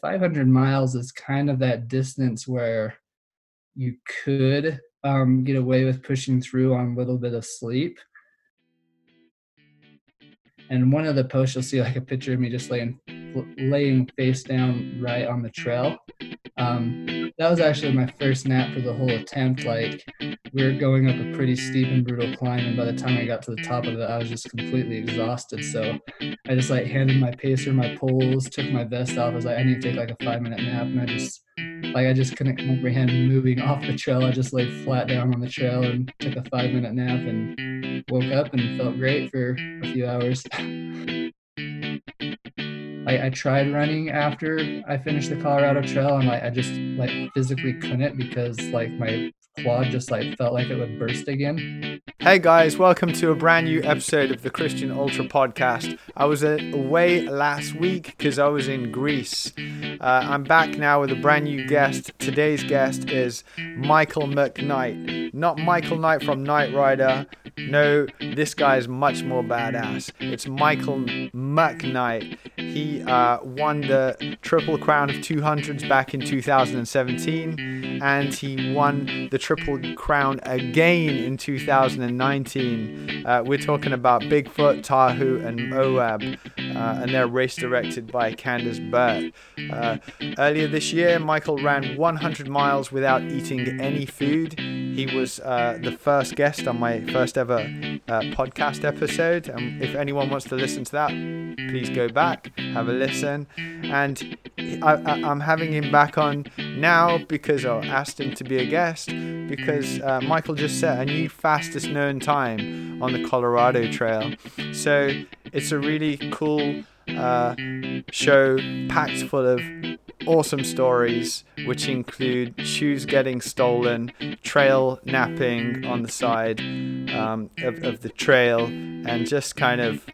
500 miles is kind of that distance where you could um, get away with pushing through on a little bit of sleep. And one of the posts, you'll see like a picture of me just laying laying face down right on the trail. Um, that was actually my first nap for the whole attempt. Like we were going up a pretty steep and brutal climb, and by the time I got to the top of it, I was just completely exhausted. So I just like handed my pacer my poles, took my vest off. I was like, I need to take like a five minute nap, and I just like I just couldn't comprehend moving off the trail. I just laid flat down on the trail and took a five minute nap and woke up and felt great for a few hours. I, I tried running after I finished the Colorado Trail and like I just like physically couldn't because like my quad just like felt like it would burst again. Hey guys, welcome to a brand new episode of the Kristian Ultra podcast. I was away last week because I was in Greece. Uh, I'm back now with a brand new guest. Today's guest is Michael McKnight. Not Michael Knight from Knight Rider. No, this guy is much more badass. It's Michael McKnight. He uh, won the Triple Crown of 200s back in 2017, and he won the Triple Crown again in 2019. Uh, we're talking about Bigfoot, Tahoe, and Moab, uh, and they're race directed by Candace Burt. Uh, earlier this year, Michael ran 100 miles without eating any food. He was uh, the first guest on my first ever uh, podcast episode, and if anyone wants to listen to that, please go back, have a listen. And I, am having him back on now because I asked him to be a guest because uh, Michael just set a new fastest known time on the Colorado Trail. So it's a really cool uh, show packed full of awesome stories, which include shoes getting stolen, trail napping on the side um, of, of the trail, and just kind of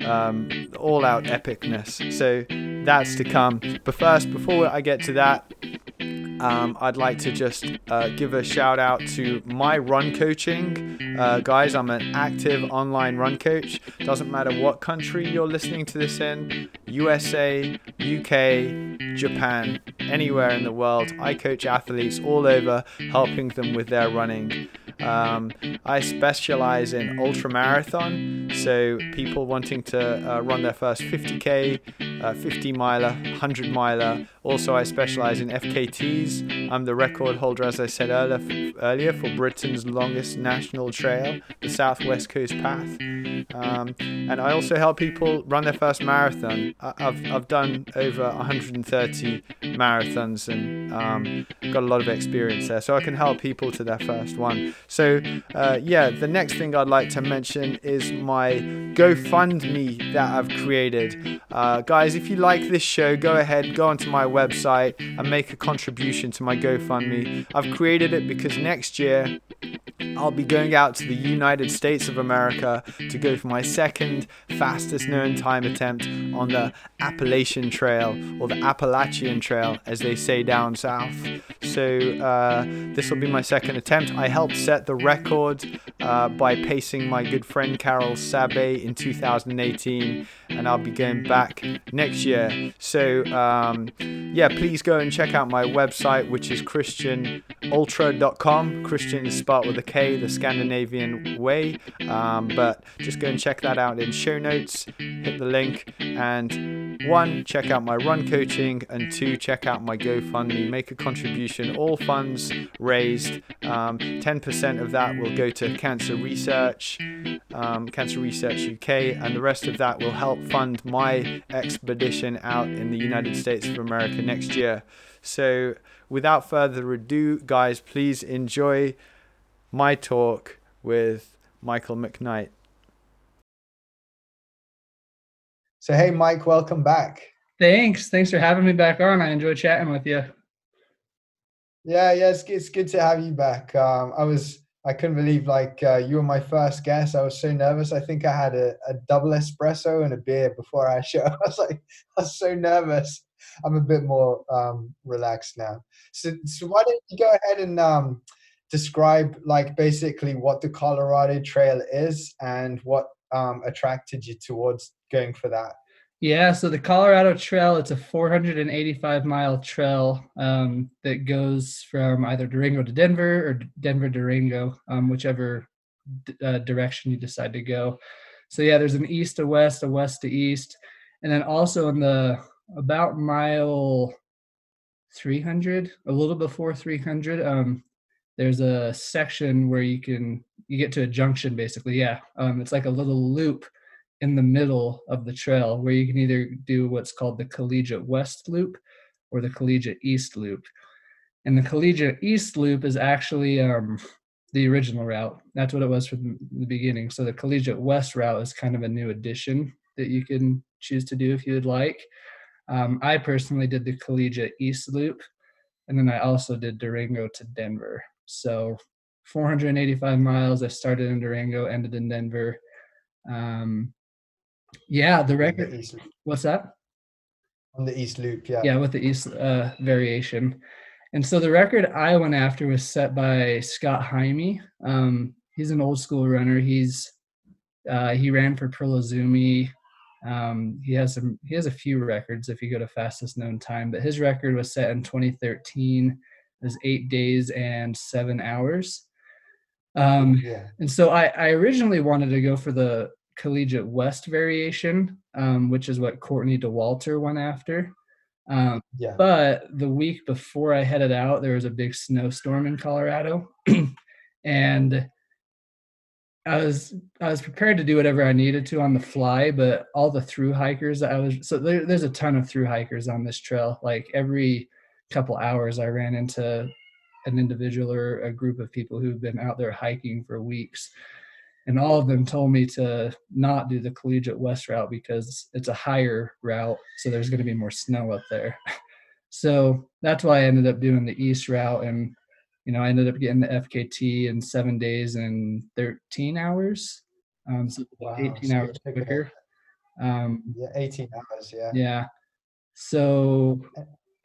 um, all out epicness. So that's to come. But first, before I get to that, um, I'd like to just uh, give a shout out to my run coaching. Uh, guys, I'm an active online run coach. Doesn't matter what country you're listening to this in USA, UK, Japan, anywhere in the world. I coach athletes all over, helping them with their running. Um, I specialize in ultra marathon, so people wanting to uh, run their first 50k, uh, 50 miler, 100 miler. Also, I specialize in FKTs. I'm the record holder, as I said earlier, earlier for Britain's longest national trail, the Southwest Coast Path. Um, and I also help people run their first marathon. I've, I've done over 130 marathons and um, got a lot of experience there, so I can help people to their first one. So, uh, yeah, the next thing I'd like to mention is my GoFundMe that I've created. Uh, guys, if you like this show, go ahead, go onto my website and make a contribution to my GoFundMe. I've created it because next year I'll be going out to the United States of America to go for my second fastest known time attempt on the Appalachian Trail or the Appalachian Trail, as they say down south. So, uh, this will be my second attempt. I helped set the record uh, by pacing my good friend Karel Sabbe in 2018, and I'll be going back next year. So, um, yeah, please go and check out my website, which is kristianultra.com. Kristian is spelled with a K, the Scandinavian way. Um, but just go and check that out in show notes. Hit the link and one, check out my run coaching, and two, check out my GoFundMe. Make a contribution. All funds raised, um, 10% of that will go to cancer research, um, Cancer Research UK, and the rest of that will help fund my expedition out in the United States of America next year. So, without further ado, guys, please enjoy my talk with Michael McKnight. So, hey, Mike, welcome back. Thanks. Thanks for having me back on. I enjoy chatting with you. Yeah, yeah, it's, it's good to have you back. Um, I was, I couldn't believe like uh, you were my first guest. I was so nervous. I think I had a, a double espresso and a beer before our show. I was like, I was so nervous. I'm a bit more um, relaxed now. So, so why don't you go ahead and um, describe like basically what the Colorado Trail is and what um, attracted you towards going for that? Yeah, so the Colorado Trail, it's a 485 mile trail um, that goes from either Durango to Denver or Denver Durango, um, whichever uh, direction you decide to go. So yeah, there's an east to west, a west to east, and then also in the about mile 300, a little before 300, um, there's a section where you can you get to a junction basically. Yeah, um, it's like a little loop in the middle of the trail where you can either do what's called the collegiate west loop or the collegiate east loop. And the collegiate east loop is actually um, the original route. That's what it was from the beginning. So the collegiate west route is kind of a new addition that you can choose to do if you would like. Um, I personally did the collegiate east loop, and then I also did Durango to Denver. So 485 miles. I started in Durango, ended in Denver. Um, yeah, the record. The what's that? On the East Loop, yeah. Yeah, with the East uh, variation. And so the record I went after was set by Scott Jaime. Um, he's an old school runner. He's uh, he ran for Pearl Izumi. Um, he has some he has a few records if you go to fastest known time, but his record was set in 2013. It was eight days and seven hours. Um, yeah. And so I, I originally wanted to go for the collegiate west variation, um, which is what Courtney Dauwalter went after. Um, yeah. But the week before I headed out, there was a big snowstorm in Colorado, and I was I was prepared to do whatever I needed to on the fly. But all the through hikers I was so there, there's a ton of through hikers on this trail. Like every couple hours, I ran into an individual or a group of people who've been out there hiking for weeks and all of them told me to not do the collegiate west route because it's a higher route so there's going to be more snow up there. So that's why i ended up doing the east route and you know i ended up getting the fkt in seven days and 13 hours. Um, so wow, 18 so hours quicker um, yeah 18 hours yeah. yeah. So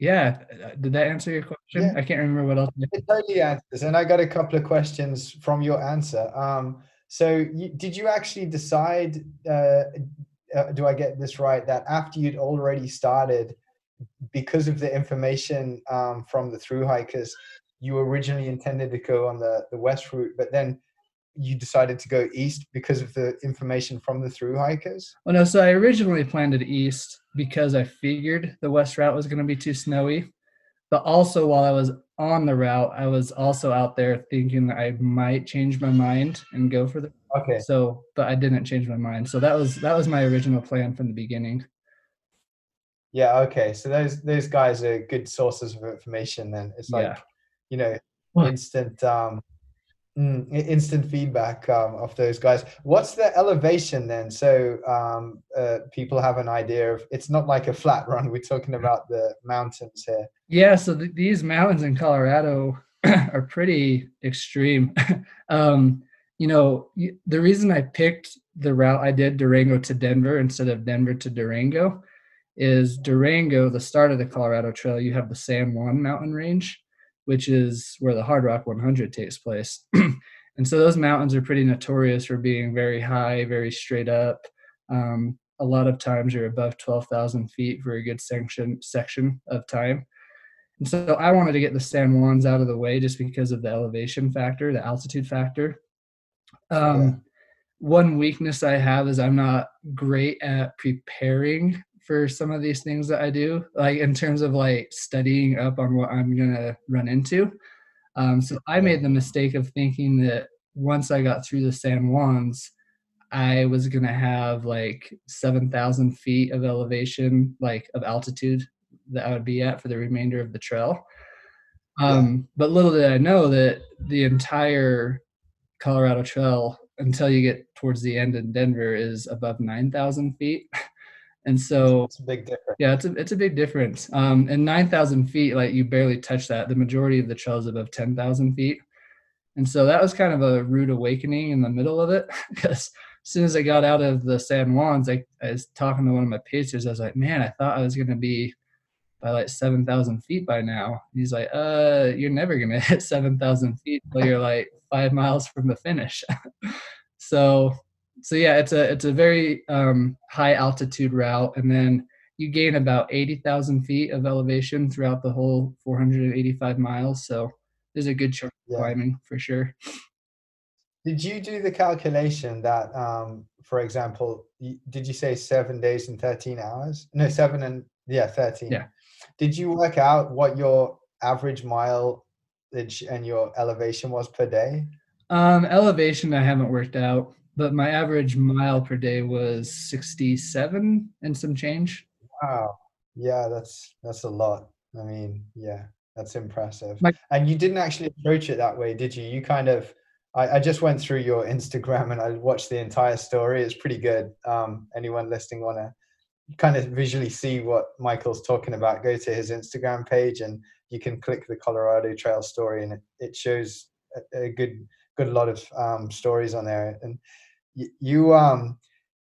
yeah did that answer your question? Yeah. i can't remember what else it totally answers and i got a couple of questions from your answer. Um, so, you, did you actually decide? Uh, uh, do I get this right? That after you'd already started, because of the information um, from the through hikers, you originally intended to go on the the west route, but then you decided to go east because of the information from the through hikers? Well, no. So I originally planned it east because I figured the west route was going to be too snowy. But also, while I was on the route, I was also out there thinking that I might change my mind and go for the. Okay. So, but I didn't change my mind. So that was that was my original plan from the beginning. Yeah. Okay. So those those guys are good sources of information. Then it's like, yeah. you know, instant um, Mm, instant feedback um, of those guys. What's the elevation then? So um, uh, people have an idea of. It's not like a flat run. We're talking about the mountains here. Yeah. So th- these mountains in Colorado are pretty extreme. um, you know, the reason I picked the route I did Durango to Denver instead of Denver to Durango is Durango, the start of the Colorado Trail. You have the San Juan mountain range which is where the Hardrock 100 takes place. and so those mountains are pretty notorious for being very high, very straight up. Um, a lot of times you're above 12,000 feet for a good section section of time. And so I wanted to get the San Juans out of the way just because of the elevation factor, the altitude factor. Um, yeah. One weakness I have is I'm not great at preparing for some of these things that I do, like in terms of like studying up on what I'm gonna run into. Um, so I made the mistake of thinking that once I got through the San Juans, I was gonna have like seven thousand feet of elevation, like of altitude that I would be at for the remainder of the trail. Um, but little did I know that the entire Colorado Trail until you get towards the end in Denver is above nine thousand feet. And so it's a big difference. Yeah, it's a it's a big difference. Um, and nine thousand feet, like you barely touch that. The majority of the trail is above ten thousand feet, and so that was kind of a rude awakening in the middle of it. Because as soon as I got out of the San Juans, I, I was talking to one of my pacers. I was like, "Man, I thought I was gonna be by like seven thousand feet by now." he's like, "Uh, you're never gonna hit seven thousand feet until you're like five miles from the finish." so so yeah, it's a it's a very um, high altitude route, and then you gain about eighty thousand feet of elevation throughout the whole 485 miles. So there's a good chunk yeah. climbing for sure. Did you do the calculation that, um, for example, did you say seven days and 13 hours? No, seven and yeah, 13. Yeah. Did you work out what your average mileage and your elevation was per day? Um, elevation, I haven't worked out, but my average mile per day was 67 and some change. Wow. Yeah, that's that's a lot. I mean, yeah, that's impressive. My- and you didn't actually approach it that way, did you? You kind of I, I, just went through your Instagram and I watched the entire story. It's pretty good. Um, anyone listening want to kind of visually see what Michael's talking about, go to his Instagram page and you can click the Colorado Trail story and it, it shows a, a, good good lot of um, stories on there. And you, you um,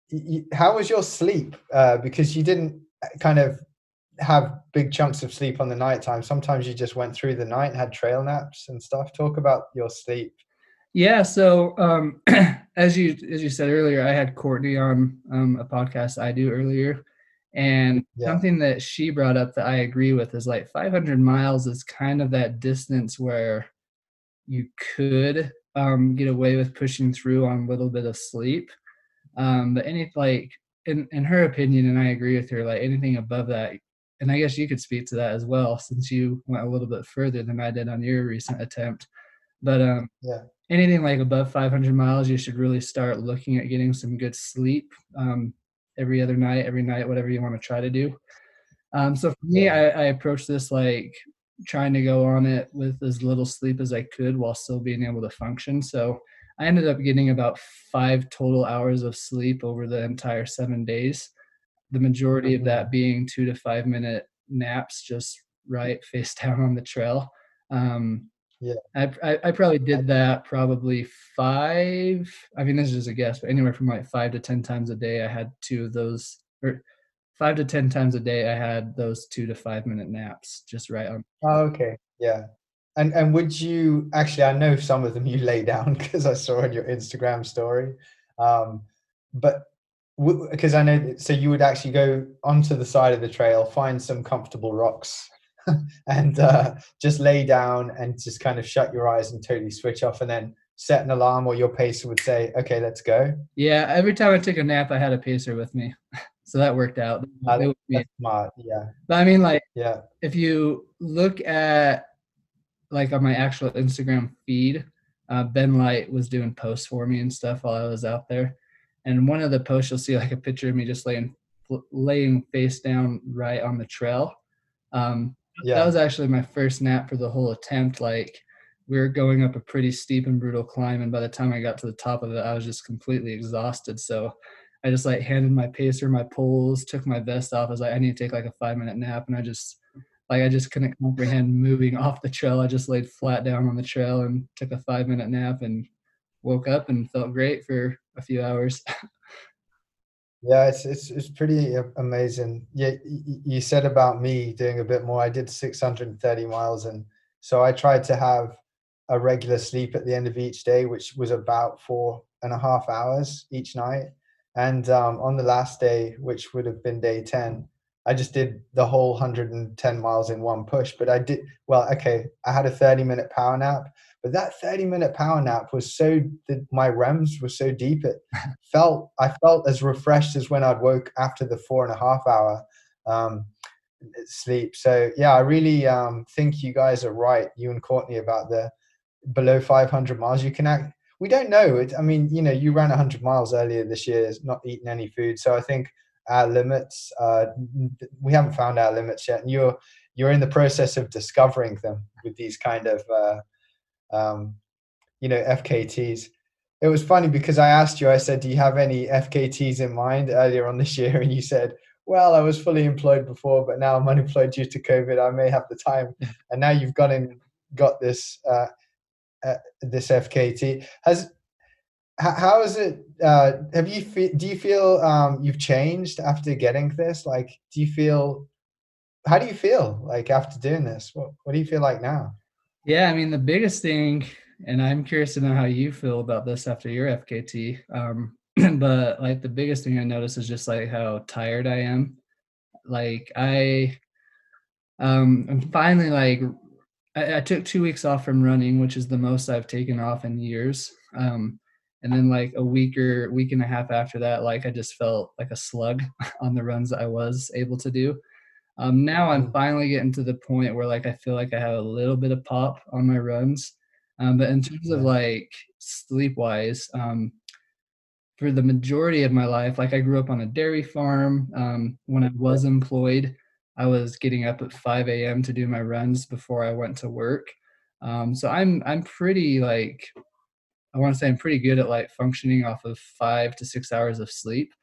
you, how was your sleep? Uh, because you didn't kind of have big chunks of sleep on the night time. Sometimes you just went through the night had trail naps and stuff. Talk about your sleep yeah. So um, as you as you said earlier, I had Courtney on um, a podcast I do earlier, and yeah. something that she brought up that I agree with is like 500 miles is kind of that distance where you could um, get away with pushing through on a little bit of sleep. Um, but any like in in her opinion, and I agree with her, like anything above that, and I guess you could speak to that as well, since you went a little bit further than I did on your recent attempt. But um, yeah, anything like above 500 miles, you should really start looking at getting some good sleep um, every other night, every night, whatever you want to try to do. Um, so for me, I, I approached this like trying to go on it with as little sleep as I could while still being able to function. So I ended up getting about five total hours of sleep over the entire seven days. The majority of that being two to five minute naps, just right face down on the trail. Um, yeah, I, I, I probably did that probably five. I mean, this is just a guess, but anywhere from like five to ten times a day, I had two of those, or five to ten times a day, I had those two to five minute naps, just right on. Oh, okay, yeah. And and would you actually? I know some of them you lay down because I saw on your Instagram story, um, but because I know, so you would actually go onto the side of the trail, find some comfortable rocks and uh, just lay down and just kind of shut your eyes and totally switch off and then set an alarm or your pacer would say okay let's go. Yeah every time i took a nap i had a pacer with me. So that worked out. Uh, that's smart yeah. But i mean like yeah. if you look at like on my actual instagram feed uh, ben light was doing posts for me and stuff while i was out there. And one of the posts you'll see like a picture of me just laying laying face down right on the trail. Um, yeah. that was actually my first nap for the whole attempt. Like we were going up a pretty steep and brutal climb, and by the time I got to the top of it, I was just completely exhausted. So I just like handed my pacer my poles, took my vest off. I was like, I need to take like a five minute nap, and I just like I just couldn't comprehend moving off the trail. I just laid flat down on the trail and took a five minute nap and woke up and felt great for a few hours. Yeah, it's it's it's pretty amazing. Yeah, you said about me doing a bit more. I did 630 miles, and so I tried to have a regular sleep at the end of each day, which was about four and a half hours each night. And um, on the last day, which would have been day 10, I just did the whole 110 miles in one push. But I did well. Okay, I had a 30 minute power nap, but that 30 minute power nap was so my REMs were so deep it felt I felt as refreshed as when I'd woke after the four and a half hour um, sleep. So yeah, I really um, think you guys are right, you and Courtney, about the below 500 miles. You can act. We don't know. It, I mean, you know, you ran 100 miles earlier this year, not eating any food. So I think our limits. Uh, we haven't found our limits yet, and you're you're in the process of discovering them with these kind of uh, um, you know, FKTs. It was funny because I asked you, I said, do you have any FKTs in mind earlier on this year? And you said, well, I was fully employed before, but now I'm unemployed due to COVID. I may have the time. And now you've gone and got this, uh, uh, this FKT. Has, how is it, uh, have you, fe- do you feel um, you've changed after getting this? Like, do you feel, how do you feel like after doing this? What, what do you feel like now? Yeah, I mean the biggest thing, and I'm curious to know how you feel about this after your FKT. Um, but like the biggest thing I notice is just like how tired I am. Like I um I'm finally like I, I took two weeks off from running, which is the most I've taken off in years. Um and then like a week or week and a half after that, like I just felt like a slug on the runs I was able to do. Um, now I'm mm. finally getting to the point where like I feel like I have a little bit of pop on my runs. Um, but in terms of like sleep wise, um, for the majority of my life, like I grew up on a dairy farm. Um, when I was employed, I was getting up at 5 a.m. to do my runs before I went to work. Um, so I'm I'm pretty like I want to say I'm pretty good at like functioning off of five to six hours of sleep.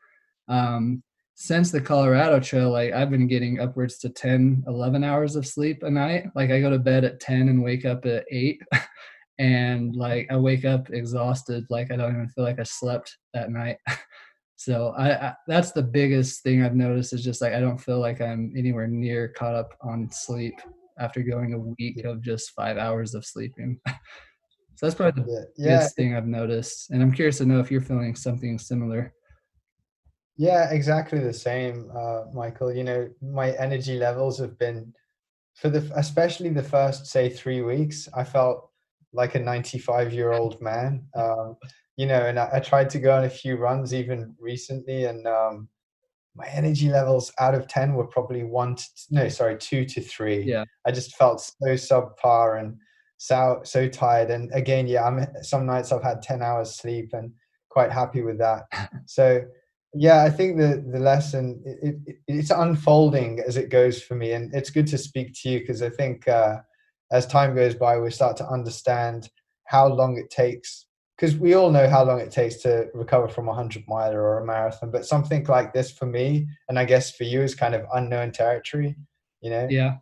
Um, since the Colorado Trail, like I've been getting upwards to 10, 11 hours of sleep a night. Like I go to bed at 10 and wake up at eight. and like I wake up exhausted, like I don't even feel like I slept that night. so I, I, that's the biggest thing I've noticed is just like I don't feel like I'm anywhere near caught up on sleep after going a week of just five hours of sleeping. so that's probably the yeah. biggest thing I've noticed. And I'm curious to know if you're feeling something similar. Yeah, exactly the same, uh, Michael. You know, my energy levels have been for the especially the first say three weeks. I felt like a 95 year old man. Um, you know, and I, I, tried to go on a few runs even recently, and um, my energy levels out of 10 were probably one to no, sorry, two to three. Yeah, I just felt so subpar and so so tired. And again, yeah, I'm some nights I've had 10 hours sleep and quite happy with that. So yeah i think the the lesson it, it, it's unfolding as it goes for me and it's good to speak to you because i think uh, as time goes by we start to understand how long it takes because we all know how long it takes to recover from a 100 miler or a marathon but something like this for me and i guess for you is kind of unknown territory you know? Yeah.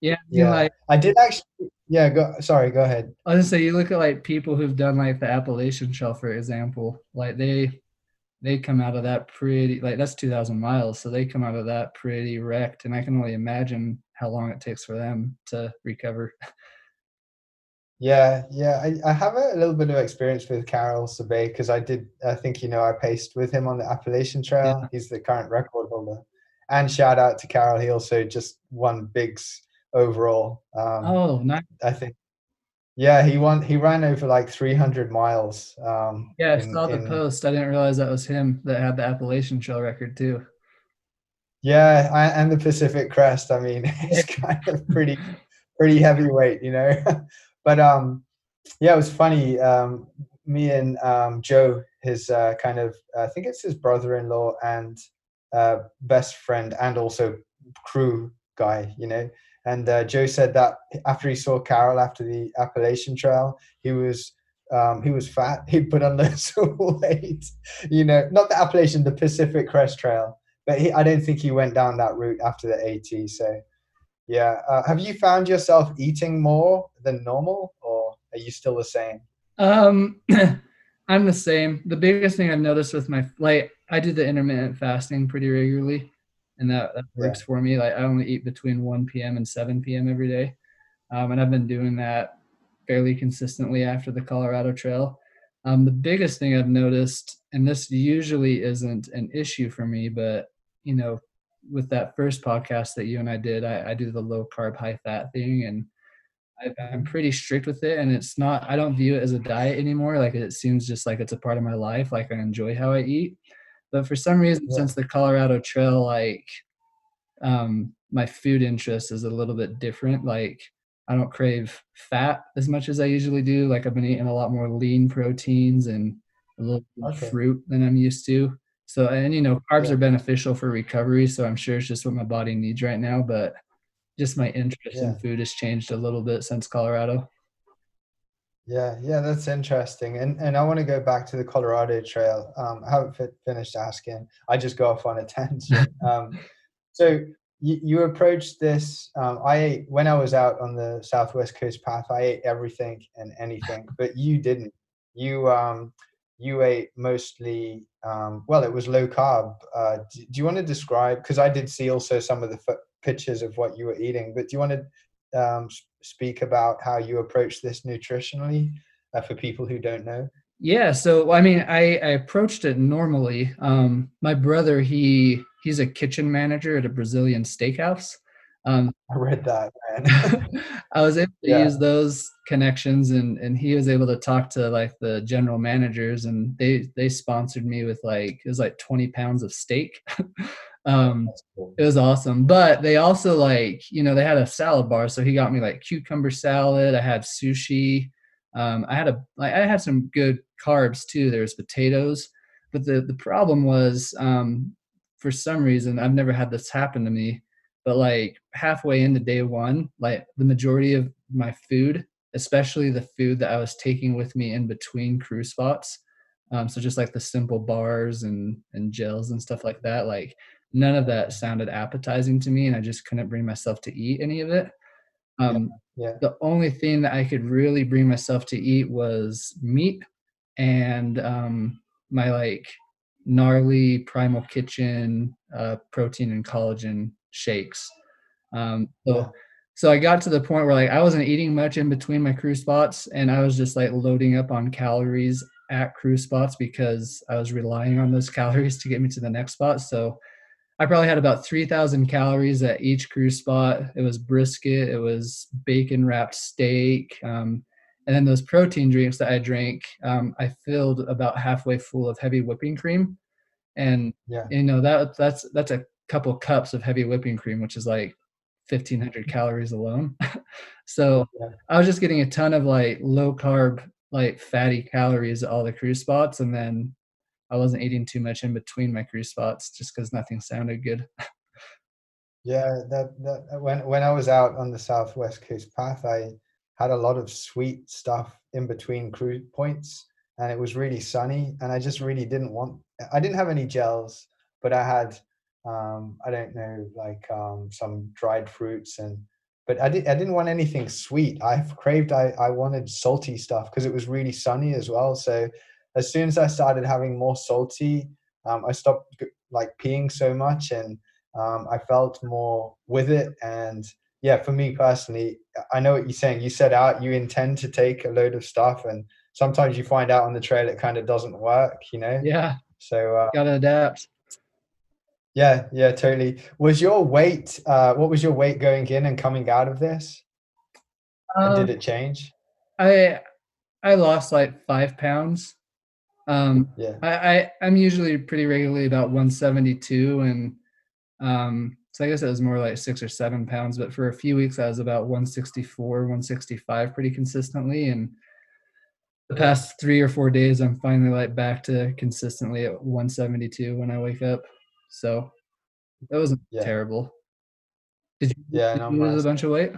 Yeah yeah. like, i did actually yeah go sorry go ahead. I was gonna say you look at like people who've done like the appalachian trail for example like they they come out of that pretty like that's 2000 miles so they come out of that pretty wrecked and i can only imagine how long it takes for them to recover. Yeah yeah i, I have a little bit of experience with Karel Sabbe because i did i think you know i paced with him on the appalachian trail. Yeah. he's the current record holder. And shout out to carol he also just won bigs overall um, oh nice. I think yeah, he won. He ran over like 300 miles. Um, yeah, I in, saw the in, post. I didn't realize that was him that had the Appalachian Trail record too. Yeah, and the Pacific Crest. I mean, it's kind of pretty, pretty heavyweight, you know. but um, yeah, it was funny. Um, me and um, Joe, his uh, kind of, I think it's his brother-in-law and uh, best friend, and also crew guy. You know, and uh, Joe said that after he saw Karel after the Appalachian Trail, he was um, he was fat. He put on loads of weight. You know, not the Appalachian, the Pacific Crest Trail. But he, I don't think he went down that route after the AT. So, yeah. Uh, have you found yourself eating more than normal, or are you still the same? Um, I'm the same. The biggest thing I've noticed with my like, I do the intermittent fasting pretty regularly and that, that works yeah. for me. Like I only eat between 1 p.m. and 7 p.m. every day, um, and I've been doing that fairly consistently after the Colorado Trail. Um, the biggest thing I've noticed, and this usually isn't an issue for me, but you know, with that first podcast that you and I did, I, I do the low carb, high fat thing, and I, am pretty strict with it. And it's not, I don't view it as a diet anymore. Like it seems just like it's a part of my life. Like I enjoy how I eat. But for some reason, yeah. since the Colorado Trail, like um, my food interest is a little bit different. Like I don't crave fat as much as I usually do. Like I've been eating a lot more lean proteins and a little okay. fruit than I'm used to. So and you know carbs yeah. are beneficial for recovery. So I'm sure it's just what my body needs right now. But just my interest yeah. in food has changed a little bit since Colorado. Yeah, yeah, that's interesting. And and I want to go back to the Colorado Trail. Um, I haven't fit, finished asking. I just go off on a tangent. um, so you, you approached this. Um, I ate when I was out on the Southwest Coast Path. I ate everything and anything, but you didn't. You um, you ate mostly. Um, well, it was low carb. Uh, do, do you want to describe? Because I did see also some of the f- pictures of what you were eating. But do you want to um, speak about how you approach this nutritionally uh, for people who don't know? Yeah, so I mean, I, I approached it normally. Um, my brother, he he's a kitchen manager at a Brazilian steakhouse. Um, I read that, man. I was able to yeah. use those connections, and and he was able to talk to like the general managers, and they they sponsored me with like it was like twenty pounds of steak. um, cool. It was awesome, but they also like you know they had a salad bar, so he got me like cucumber salad. I had sushi. Um, I had a like I had some good carbs too. There was potatoes, but the the problem was um, for some reason I've never had this happen to me, but like halfway into day one, like the majority of my food, especially the food that I was taking with me in between crew spots, um, so just like the simple bars and and gels and stuff like that, like none of that sounded appetizing to me, and I just couldn't bring myself to eat any of it. Um, yeah, yeah. The only thing that I could really bring myself to eat was meat and um, my like gnarly primal kitchen uh, protein and collagen shakes. Um, so, so I got to the point where like I wasn't eating much in between my crew spots, and I was just like loading up on calories at crew spots because I was relying on those calories to get me to the next spot. So I probably had about 3,000 calories at each crew spot. It was brisket, it was bacon wrapped steak. Um, and then those protein drinks that I drank, um, I filled about halfway full of heavy whipping cream. And, yeah. you know, that that's, that's a couple cups of heavy whipping cream, which is like 1500 mm-hmm. calories alone. so yeah. I was just getting a ton of like low carb, like fatty calories at all the crew spots. And then I wasn't eating too much in between my crew spots just because nothing sounded good. yeah, that that uh, when when I was out on the Southwest Coast Path, I had a lot of sweet stuff in between crew points, and it was really sunny, and I just really didn't want. I didn't have any gels, but I had um, I don't know like um, some dried fruits and but I, did, I didn't want anything sweet. I've craved, I, I wanted salty stuff because it was really sunny as well. So as soon as I started having more salty, um, I stopped like peeing so much and um, I felt more with it. And yeah, for me personally, I know what you're saying. You set out, you intend to take a load of stuff, and sometimes you find out on the trail it kind of doesn't work, you know? Yeah. So, uh, gotta adapt. Yeah, yeah, totally. Was your weight, uh, what was your weight going in and coming out of this? Um, did it change? I I lost like five pounds um, yeah. I, I I'm usually pretty regularly about 172, and um, so I guess it was more like six or seven pounds. But for a few weeks, I was about 164, 165 pretty consistently, and the past three or four days, I'm finally like back to consistently at 172 when I wake up. So that wasn't yeah. terrible. Did you, yeah, did you lose a bunch of weight?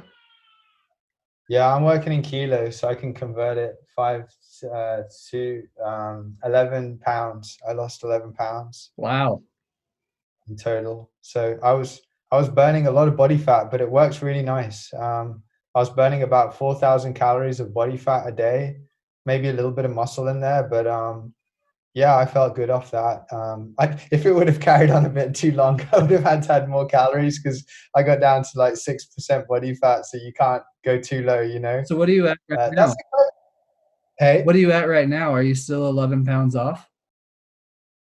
Yeah, I'm working in kilos, so I can convert it five uh, to um, 11 pounds. I lost 11 pounds. Wow. In total. So I was I was burning a lot of body fat, but it works really nice. Um, I was burning about 4,000 calories of body fat a day, maybe a little bit of muscle in there, but um, yeah, I felt good off that. Um, I, if it would have carried on a bit too long, I would have had to add more calories because I got down to like six percent body fat, so you can't go too low, you know. So what are you at right uh, now? Hey, what are you at right now? Are you still eleven pounds off?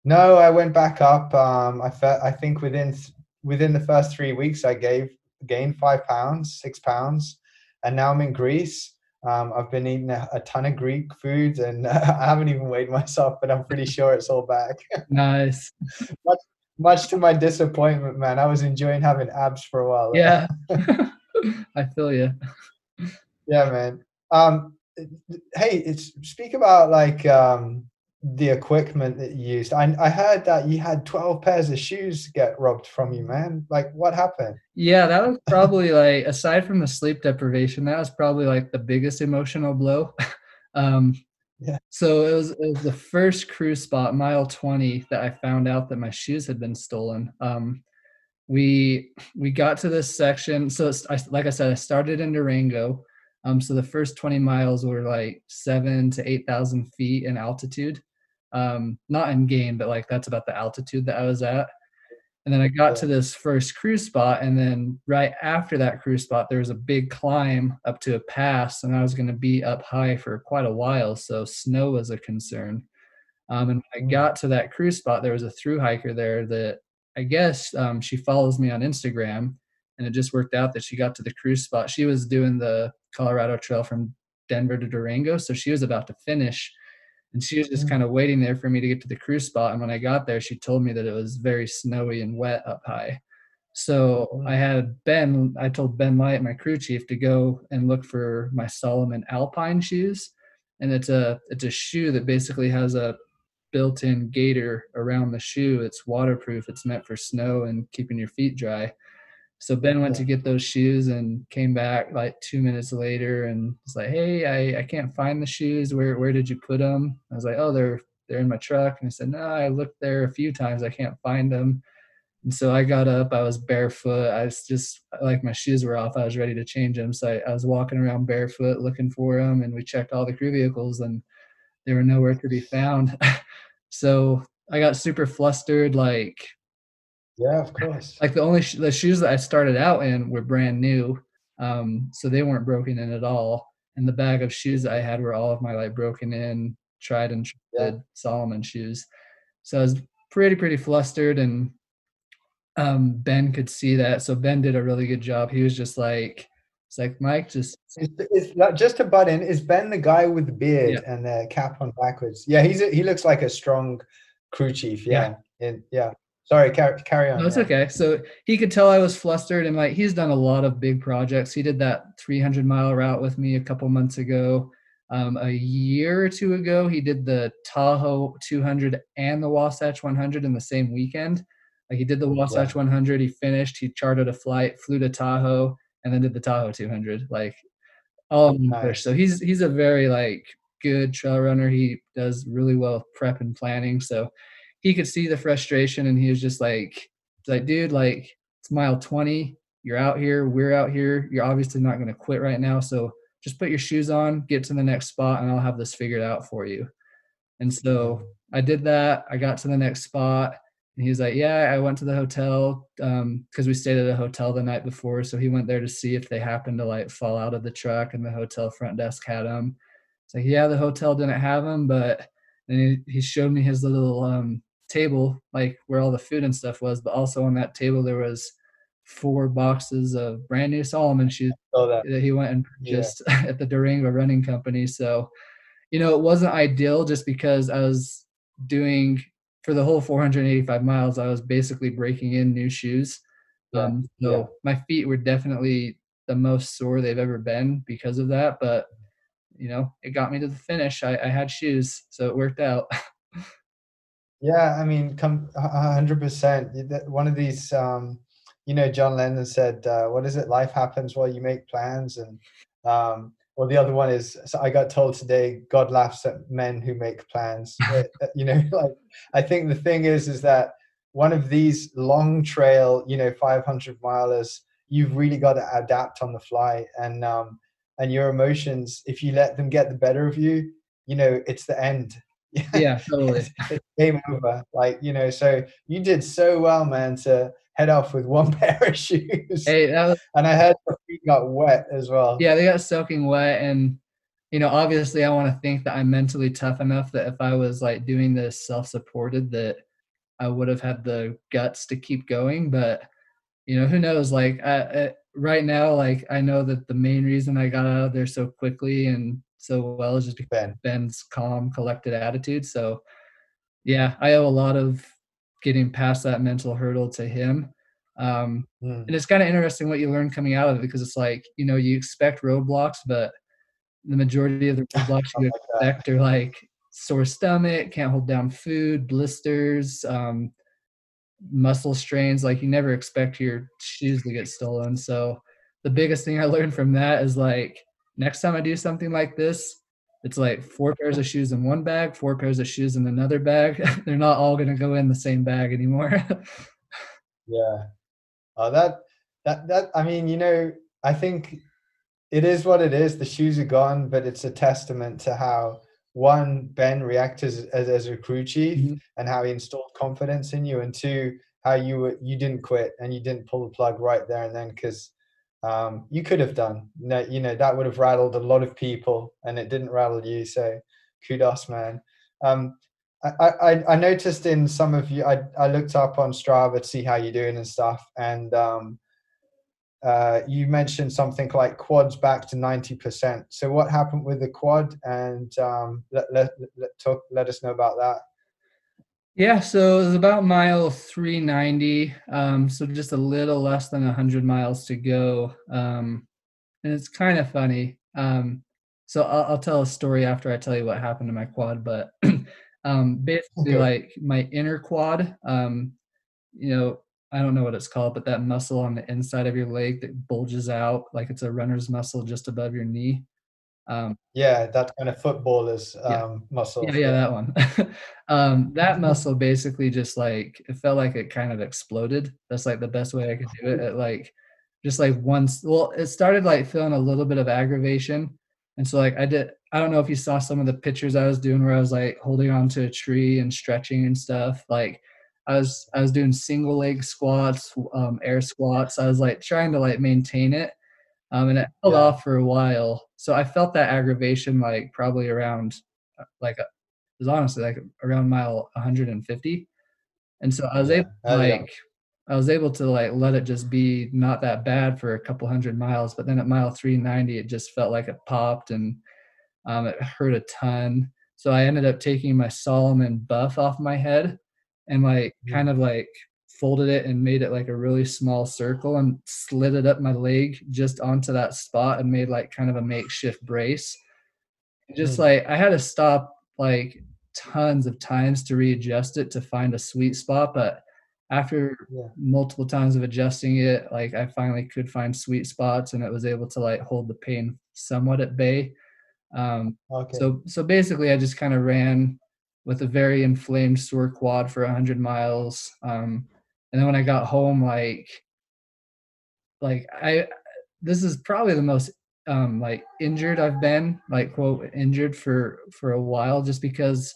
No, I went back up. Um, I felt I think within within the first three weeks, I gave gained five pounds, six pounds, and now I'm in Greece. Um, I've been eating a, a, ton of Greek foods, and uh, I haven't even weighed myself, but I'm pretty sure it's all back. nice. much, much to my disappointment, man. I was enjoying having abs for a while. Yeah, I feel you. Yeah, man. Um, hey, it's speak about like um, the equipment that you used. I, I heard that you had 12 pairs of shoes get robbed from you, man. Like, what happened? Yeah, that was probably like, aside from the sleep deprivation, that was probably like the biggest emotional blow. um, yeah. So it was, it was the first cruise spot, mile 20, that I found out that my shoes had been stolen. Um, we we got to this section. So I, like I said, I started in Durango. Um, so the first 20 miles were like seven to 8,000 feet in altitude um, not in game, but like that's about the altitude that I was at. And then I got to this first cruise spot, and then right after that cruise spot, there was a big climb up to a pass, and I was going to be up high for quite a while, so snow was a concern. Um, and when I mm. got to that cruise spot, there was a through hiker there that I guess um, she follows me on Instagram, and it just worked out that she got to the cruise spot. She was doing the Colorado Trail from Denver to Durango, so she was about to finish and she was just mm. kind of waiting there for me to get to the cruise spot and when i got there she told me that it was very snowy and wet up high. So i had ben i told ben light my crew chief to go and look for my Salomon alpine shoes. And it's a it's a shoe that basically has a built-in gaiter around the shoe. It's waterproof. It's meant for snow and keeping your feet dry so Ben went to get those shoes and came back like two minutes later and was like, "Hey, I, I can't find the shoes. Where where did you put them?" I was like, "Oh, they're they're in my truck." And he said, "No, I looked there a few times. I can't find them." And so I got up. I was barefoot. I was just like my shoes were off. I was ready to change them. So I, I was walking around barefoot looking for them, and we checked all the crew vehicles, and they were nowhere to be found. so I got super flustered. Like yeah, of course. Like the only sh- the shoes that I started out in were brand new, um, so they weren't broken in at all. And the bag of shoes that I had were all of my like broken in, tried and trusted yeah. Salomon shoes. So I was pretty pretty flustered, and um, Ben could see that. So Ben did a really good job. He was just like, it's like Mike, just is, is just to butt in. Is Ben the guy with the beard yeah. and the cap on backwards? Yeah, he's a, he looks like a strong crew chief. Yeah, yeah. In, yeah. Sorry, carry, carry on. No, it's okay. So he could tell I was flustered, and like he's done a lot of big projects. He did that 300 mile route with me a couple months ago. Um, a year or two ago, he did the Tahoe 200 and the Wasatch 100 in the same weekend. Like he did the Wasatch yeah. 100, he finished, he chartered a flight, flew to Tahoe, and then did the Tahoe 200. Like all nice. So he's he's a very like good trail runner. He does really well prep and planning. So he could see the frustration and he was just like like dude like it's mile 20 you're out here. We're out here. You're obviously not going to quit right now. So just put your shoes on get to the next spot and i'll have this figured out for you. And so i did that. I got to the next spot and he was like yeah i went to the hotel because um, we stayed at a hotel the night before. So he went there to see if they happened to like fall out of the truck and the hotel front desk had them it's like yeah the hotel didn't have them but then he, he showed me his little um, table, like where all the food and stuff was, but also on that table there was four boxes of brand new Salomon shoes that. that. he went and purchased yeah. at the Durango Running Company. So, you know, it wasn't ideal just because I was doing for the whole 485 miles, I was basically breaking in new shoes. Yeah. Um, so yeah. my feet were definitely the most sore they've ever been because of that. But you know, it got me to the finish. I, I had shoes, so it worked out. Yeah, I mean, come hundred percent. One of these, um, you know, John Lennon said, uh, "What is it? Life happens while you make plans." And um, well, the other one is, so I got told today, God laughs at men who make plans. Uh, you know, like I think the thing is, is that one of these long trail, you know, five hundred milers, you've really got to adapt on the fly, and um, and your emotions, if you let them get the better of you, you know, it's the end yeah, totally. game over. Like, you know, so you did so well, man, to head off with one pair of shoes. Hey, was, and I heard your feet got wet as well. Yeah, they got soaking wet. And, you know, obviously I want to think that I'm mentally tough enough that if I was like doing this self supported, that I would have had the guts to keep going. But, you know, who knows? Like, I, I, right now, like, I know that the main reason I got out of there so quickly and so well is just ben. Ben's calm, collected attitude. So yeah, I owe a lot of getting past that mental hurdle to him. Um, mm. And it's kind of interesting what you learn coming out of it because it's like, you know, you expect roadblocks, but the majority of the roadblocks you expect are like sore stomach, can't hold down food, blisters, um, muscle strains. Like you never expect your shoes to get stolen. So the biggest thing I learned from that is like, next time I do something like this, it's like four pairs of shoes in one bag, four pairs of shoes in another bag. They're not all going to go in the same bag anymore. yeah. Uh, that, that, that, I mean, you know, I think it is what it is. The shoes are gone, but it's a testament to how one, Ben reacted as, as, as a crew chief mm-hmm. and how he installed confidence in you. And two, how you were you didn't quit and you didn't pull the plug right there and then because um, you could have done. You know that would have rattled a lot of people, and it didn't rattle you. So kudos, man. Um, I, I, I noticed in some of you, I, I looked up on Strava to see how you're doing and stuff, and um, uh, you mentioned something like quads back to 90%. So what happened with the quad? And um, let, let, let, talk, let us know about that. Yeah, so it was about mile 390, um, so just a little less than 100 miles to go. Um, and it's kind of funny. Um, so I'll, I'll, tell a story after I tell you what happened to my quad, but um, basically, okay. like my inner quad, um, you know, I don't know what it's called, but that muscle on the inside of your leg that bulges out like it's a runner's muscle just above your knee. Um, yeah, that kind of footballer's yeah. um, muscle. Yeah, yeah, that one. um, that muscle basically just like it felt like it kind of exploded. That's like the best way I could do it. It like just like once. Well, it started like feeling a little bit of aggravation, and so like I did. I don't know if you saw some of the pictures I was doing where I was like holding onto a tree and stretching and stuff. Like I was I was doing single leg squats, um, air squats. I was like trying to like maintain it um, and it held yeah. off for a while. So I felt that aggravation like probably around uh, like a, it was honestly like around mile 150, and so I was yeah. able to, like yeah. I was able to like let it just be not that bad for a couple hundred miles, but then at mile 390 it just felt like it popped and um, it hurt a ton. So I ended up taking my Salomon buff off my head and like kind of like folded it and made it like a really small circle and slid it up my leg just onto that spot and made like kind of a makeshift brace. Just mm. like I had to stop like tons of times to readjust it to find a sweet spot, but after yeah. multiple times of adjusting it, like I finally could find sweet spots and it was able to like hold the pain somewhat at bay. Um, okay. So so basically, I just kind of ran with a very inflamed sore quad for 100 miles. Um, and then when I got home, like, like I, this is probably the most um, like injured I've been, like quote injured for for a while, just because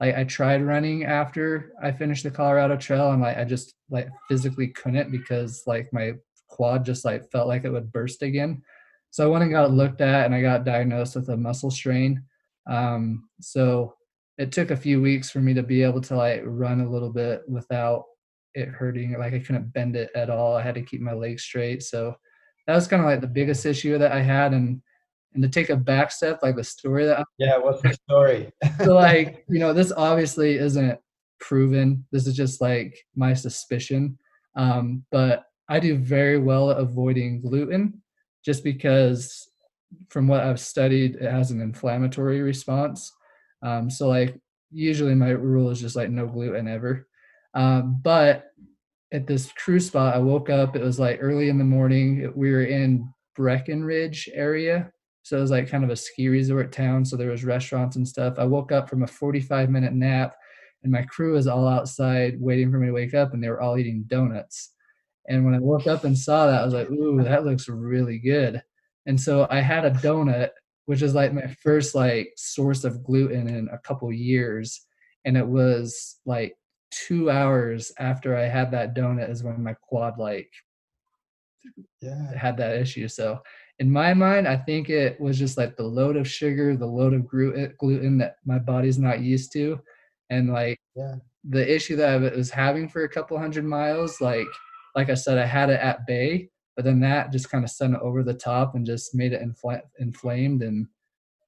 like I tried running after I finished the Colorado Trail, and like I just like physically couldn't because like my quad just like felt like it would burst again. So I went and got looked at, and I got diagnosed with a muscle strain. Um, so it took a few weeks for me to be able to like run a little bit without it hurting. Like I couldn't bend it at all. I had to keep my legs straight. So that was kind of like the biggest issue that I had. And and to take a back step, like the story that yeah, what's the story? so like you know, this obviously isn't proven. This is just like my suspicion. Um, but I do very well at avoiding gluten, just because from what I've studied, it has an inflammatory response. Um, so like usually my rule is just like no gluten ever. Um, but at this cruise spot, I woke up. It was like early in the morning. We were in Breckenridge area, so it was like kind of a ski resort town. So there was restaurants and stuff. I woke up from a 45 minute nap, and my crew was all outside waiting for me to wake up, and they were all eating donuts. And when I woke up and saw that, I was like, "Ooh, that looks really good." And so I had a donut, which is like my first like source of gluten in a couple years, and it was like two hours after I had that donut is when my quad like yeah. had that issue. So in my mind, I think it was just like the load of sugar, the load of eh, gluten that my body's not used to, and like yeah. the issue that I was having for a couple hundred miles. Like like I said, I had it at bay, but then that just kind of sent it over the top and just made it infl- inflamed and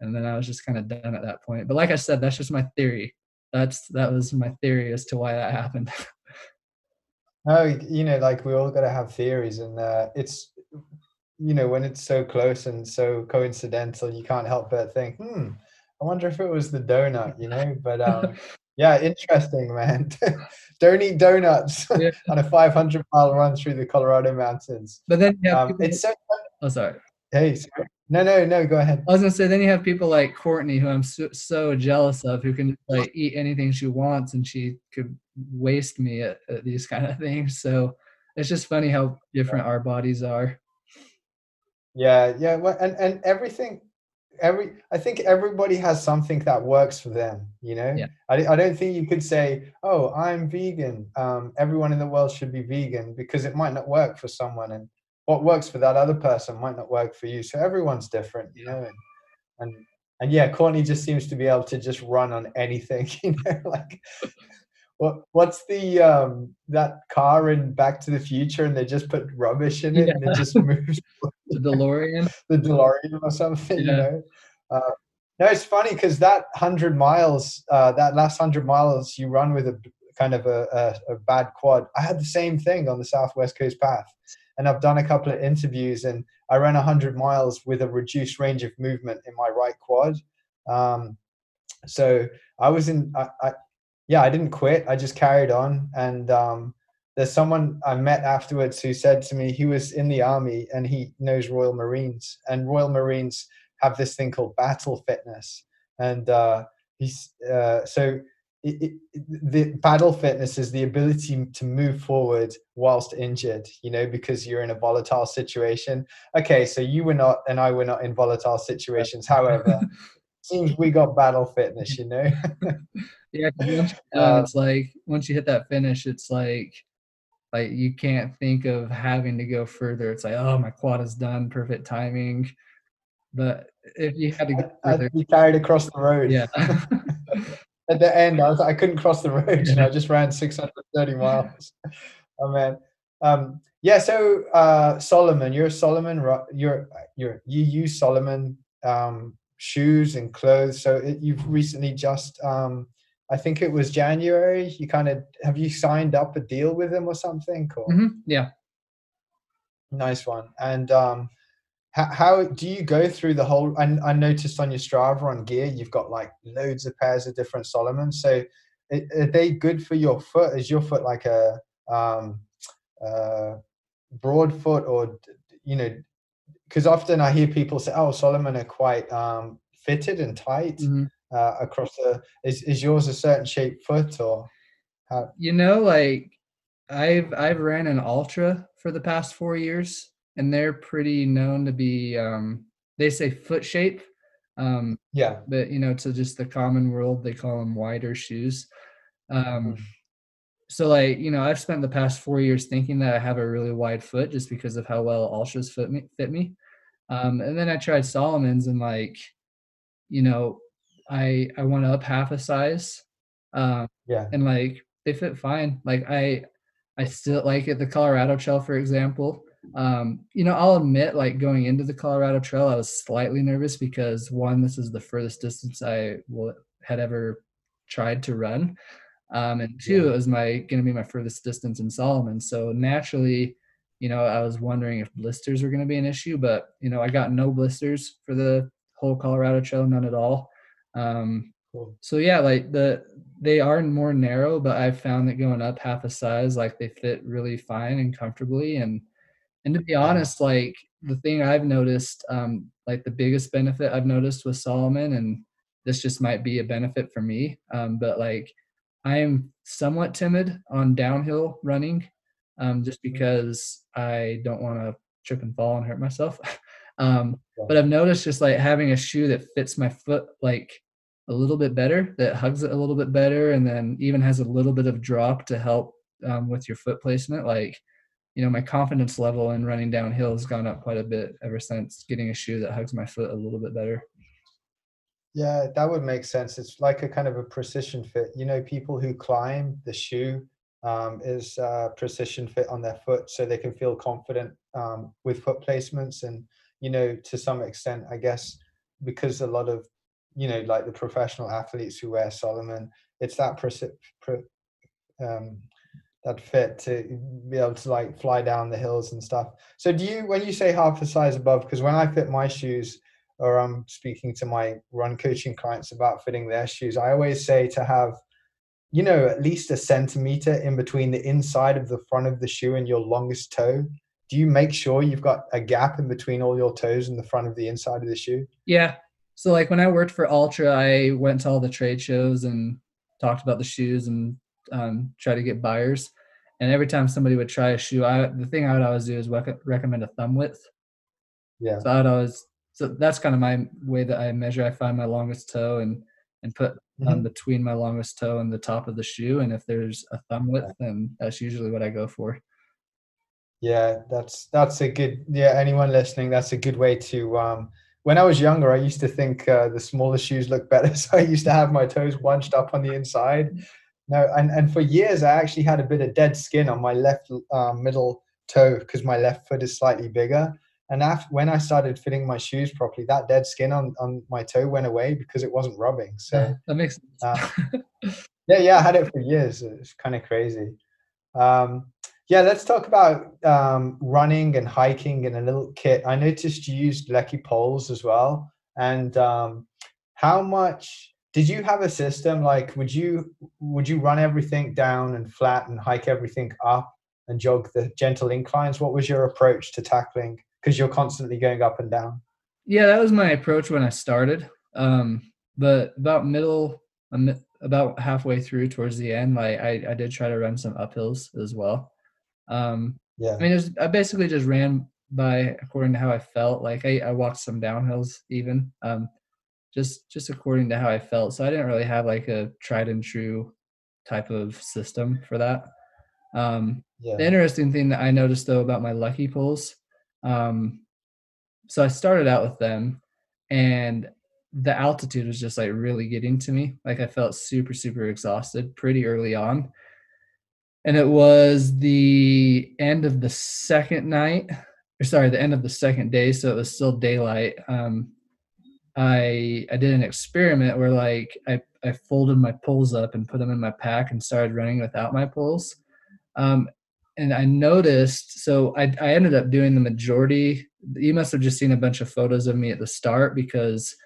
and then I was just kind of done at that point. But like I said, that's just my theory that's that was my theory as to why that happened. no, you know, like we all got to have theories, and uh, it's you know when it's so close and so coincidental, you can't help but think, hmm, I wonder if it was the donut, you know. But um, yeah, interesting, man. Don't eat donuts yeah. on a 500 mile run through the Colorado mountains. But then yeah, um, it's so. Oh, sorry. Hey, sorry. No, no, no. Go ahead. I was gonna say. Then you have people like Courtney, who I'm so, so jealous of, who can like eat anything she wants, and she could waste me at, at these kind of things. So it's just funny how different our bodies are. Yeah, yeah. Well, and and everything. every i think everybody has something that works for them you know Yeah. I, I don't think you could say oh i'm vegan um, everyone in the world should be vegan because it might not work for someone and what works for that other person might not work for you so everyone's different you know and and, and yeah courtney just seems to be able to just run on anything you know like what what's the um that car in back to the future and they just put rubbish in it and it just moves The DeLorean. the DeLorean or something, you know. Uh, no, it's funny because that hundred miles, uh, that last hundred miles, you run with a kind of a, a, a bad quad. I had the same thing on the Southwest Coast Path, and I've done a couple of interviews, and I ran hundred miles with a reduced range of movement in my right quad. Um, so I was in, I, I, yeah, I didn't quit. I just carried on, and um, there's someone I met afterwards who said to me he was in the army and he knows Royal Marines and Royal Marines have this thing called battle fitness and uh, he's uh, so it, it, the battle fitness is the ability to move forward whilst injured you know because you're in a volatile situation. Okay so you were not and I were not in volatile situations. However seems we got battle fitness you know. Yeah, 'cause once you're Uh, it's like once you hit that finish, it's like like you can't think of having to go further. It's like, oh, my quad is done, perfect timing. But if you had to go I'd further, be carried across the road. Yeah, at the end, I was I couldn't cross the road, and I just ran 630 miles. Oh man, um, yeah. So uh, Salomon, you're Salomon. You're you're you use Salomon um, shoes and clothes. So it, you've recently just, um, I think it was January. You kind of have you signed up a deal with them or something? Or Mhm, yeah. nice one. And um, how, how do you go through the whole? I, I noticed on your Strava on gear, you've got like loads of pairs of different Salomons. So are they good for your foot? Is your foot like a um, uh, broad foot, or you know? Because often I hear people say, "Oh, Salomon are quite um, fitted and tight mhm. uh, across the." Is is yours a certain shape foot, or how? You know, like I've I've ran an Altra for the past four years, and they're pretty known to be um, they say foot shape, um, Yeah. but you know, to just the common world, they call them wider shoes. Um, Mm. so like you know, I've spent the past four years thinking that I have a really wide foot just because of how well Altras fit me. Fit me. Um, and then I tried Salomon's, and like you know, I I went up half a size. Um, Yeah. and like they fit fine. Like I I still like at the Colorado Trail, for example. Um, you know, I'll admit, like going into the Colorado Trail, I was slightly nervous because one, this is the furthest distance I will, had ever tried to run, um, and two, Yeah. it was my going to be my furthest distance in Salomon. So naturally, you know, I was wondering if blisters were going to be an issue, but you know, I got no blisters for the whole Colorado Trail, none at all. Um, Cool. so yeah, like the they are more narrow, but I've found that going up half a size, like they fit really fine and comfortably. And and to be honest, like the thing I've noticed, um, like the biggest benefit I've noticed with Salomon, and this just might be a benefit for me, um, but like I am somewhat timid on downhill running, um, just Mhm. because I don't want to trip and fall and hurt myself. um, but I've noticed just like having a shoe that fits my foot like a little bit better, that hugs it a little bit better, and then even has a little bit of drop to help um, with your foot placement. Like, you know, my confidence level in running downhill has gone up quite a bit ever since getting a shoe that hugs my foot a little bit better. Yeah, that would make sense. It's like a kind of a precision fit. You know, people who climb, the shoe um, is uh, precision fit on their foot so they can feel confident um, with foot placements. And, you know, to some extent, I guess, because a lot of, you know, like the professional athletes who wear Salomon, it's that preci- pre- um, that fit to be able to like fly down the hills and stuff. So do you, when you say half a size above, because when I fit my shoes, or I'm speaking to my run coaching clients about fitting their shoes, I always say to have, you know, at least a centimeter in between the inside of the front of the shoe and your longest toe. Do you make sure you've got a gap in between all your toes and the front of the inside of the shoe? Yeah. So like when I worked for Altra, I went to all the trade shows and talked about the shoes and um, try to get buyers. And every time somebody would try a shoe, I the thing I would always do is rec- recommend a thumb width. Yeah. So I would always so that's kind of my way that I measure. I find my longest toe and and put um, mm-hmm. between my longest toe and the top of the shoe. And if there's a thumb width, then that's usually what I go for. Yeah, that's that's a good. Yeah, anyone listening, that's a good way to. Um, when I was younger, I used to think uh, the smaller shoes look better, so I used to have my toes bunched up on the inside. No, and and for years I actually had a bit of dead skin on my left uh, middle toe because my left foot is slightly bigger. And after when I started fitting my shoes properly, that dead skin on, on my toe went away because it wasn't rubbing. So yeah, that makes sense. uh, yeah, yeah, I had it for years. It's kind of crazy. Um, yeah, let's talk about um, running and hiking and a little kit. I noticed you used Leki poles as well. And um, how much did you have a system? Like, would you would you run everything down and flat and hike everything up and jog the gentle inclines? What was your approach to tackling? Because you're constantly going up and down. Yeah, that was my approach when I started. Um, but about middle, about halfway through towards the end, like I, I did try to run some uphills as well. Um, yeah. I mean, was, I basically just ran by according to how I felt. Like I, I walked some downhills even, um, just just according to how I felt. So I didn't really have like a tried and true type of system for that. Um, yeah. The interesting thing that I noticed though about my Leki poles, um, so I started out with them, and the altitude was just like really getting to me. Like I felt super super exhausted pretty early on and it was the end of the second night or sorry the end of the second day so it was still daylight um, i i did an experiment where like i i folded my poles up and put them in my pack and started running without my poles. Um, and i noticed so I, I ended up doing the majority you must have just seen a bunch of photos of me at the start because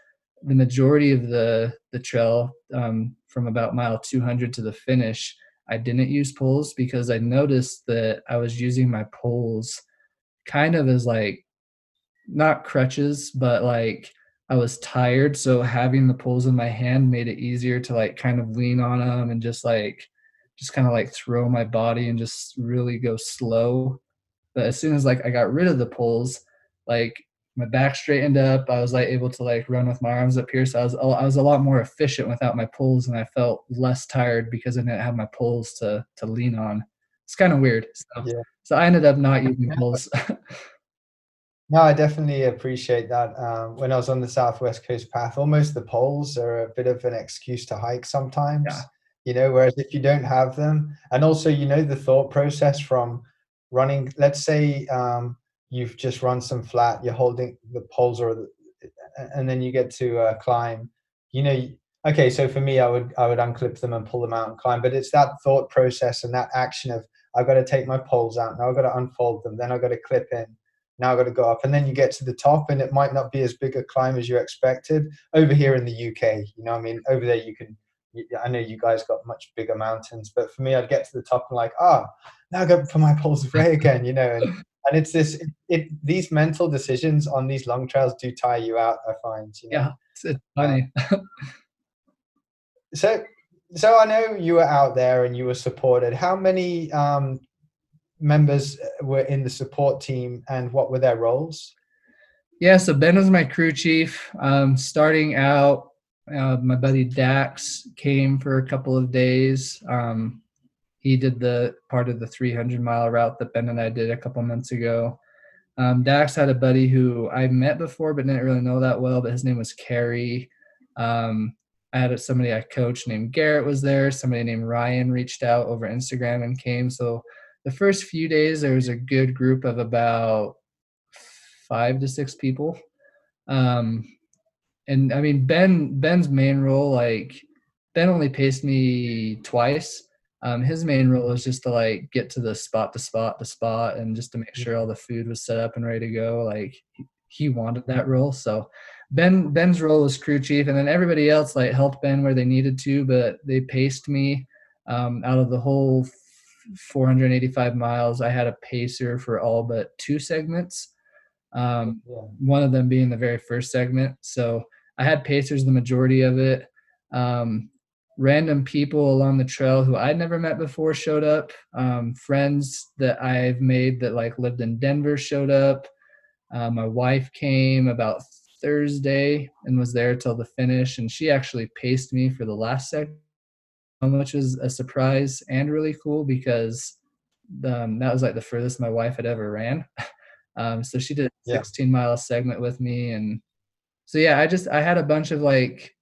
the majority of the the trail um, from about mile 200 to the finish I didn't use poles because I noticed that I was using my poles kind of as like not crutches, but like I was tired. So having the poles in my hand made it easier to like kind of lean on them and just like, just kind of like throw my body and just really go slow. But as soon as like I got rid of the poles, like my back straightened up. I was like able to like run with my arms up here. So I was I was a lot more efficient without my poles, and I felt less tired because I didn't have my poles to to lean on. It's kind of weird. So, yeah. so I ended up not using poles. no, I definitely appreciate that. Um, when I was on the Southwest Coast Path, almost the poles are a bit of an excuse to hike sometimes. Yeah. You know, whereas if you don't have them, and also you know the thought process from running, let's say. Um, you've just run some flat, you're holding the poles or, and then you get to uh, climb. You know, okay. So for me, I would I would unclip them and pull them out and climb. But it's that thought process and that action of I've got to take my poles out now. I've got to unfold them. Then I've got to clip in. Now I've got to go up, and then you get to the top, and it might not be as big a climb as you expected. Over here in the UK, you know, I mean, over there you can. I know you guys got much bigger mountains, but for me, I'd get to the top and like, ah, oh, now I to put my poles away again, you know, and and it's this it, it, these mental decisions on these long trails do tire you out i find you know? yeah it's, it's funny so so i know you were out there and you were supported how many um, members were in the support team and what were their roles yeah so ben was my crew chief um, starting out uh, my buddy dax came for a couple of days um, he did the part of the 300 mile route that Ben and I did a couple months ago. Um, Dax had a buddy who I met before but didn't really know that well, but his name was Kerry. Um, I had somebody I coached named Garrett was there. Somebody named Ryan reached out over Instagram and came. So the first few days there was a good group of about five to six people. Um, and I mean Ben Ben's main role, like Ben only paced me twice. Um, his main role was just to like get to the spot to spot to spot and just to make sure all the food was set up and ready to go. Like he wanted that role. So ben ben's role was crew chief and then everybody else like helped ben where they needed to but they paced me um, out of the whole 485 miles i had a pacer for all but two segments um, yeah. one of them being the very first segment so i had pacers the majority of it um, random people along the trail who I'd never met before showed up. Um, friends that I've made that like lived in Denver showed up. Uh, my wife came. About Thursday and was there till the finish. And she actually paced me for the last segment, which was a surprise and really cool because um, that was like the furthest my wife had ever ran. Um, so she did a Yeah. 16 mile segment with me. And so, yeah, I just, I had a bunch of like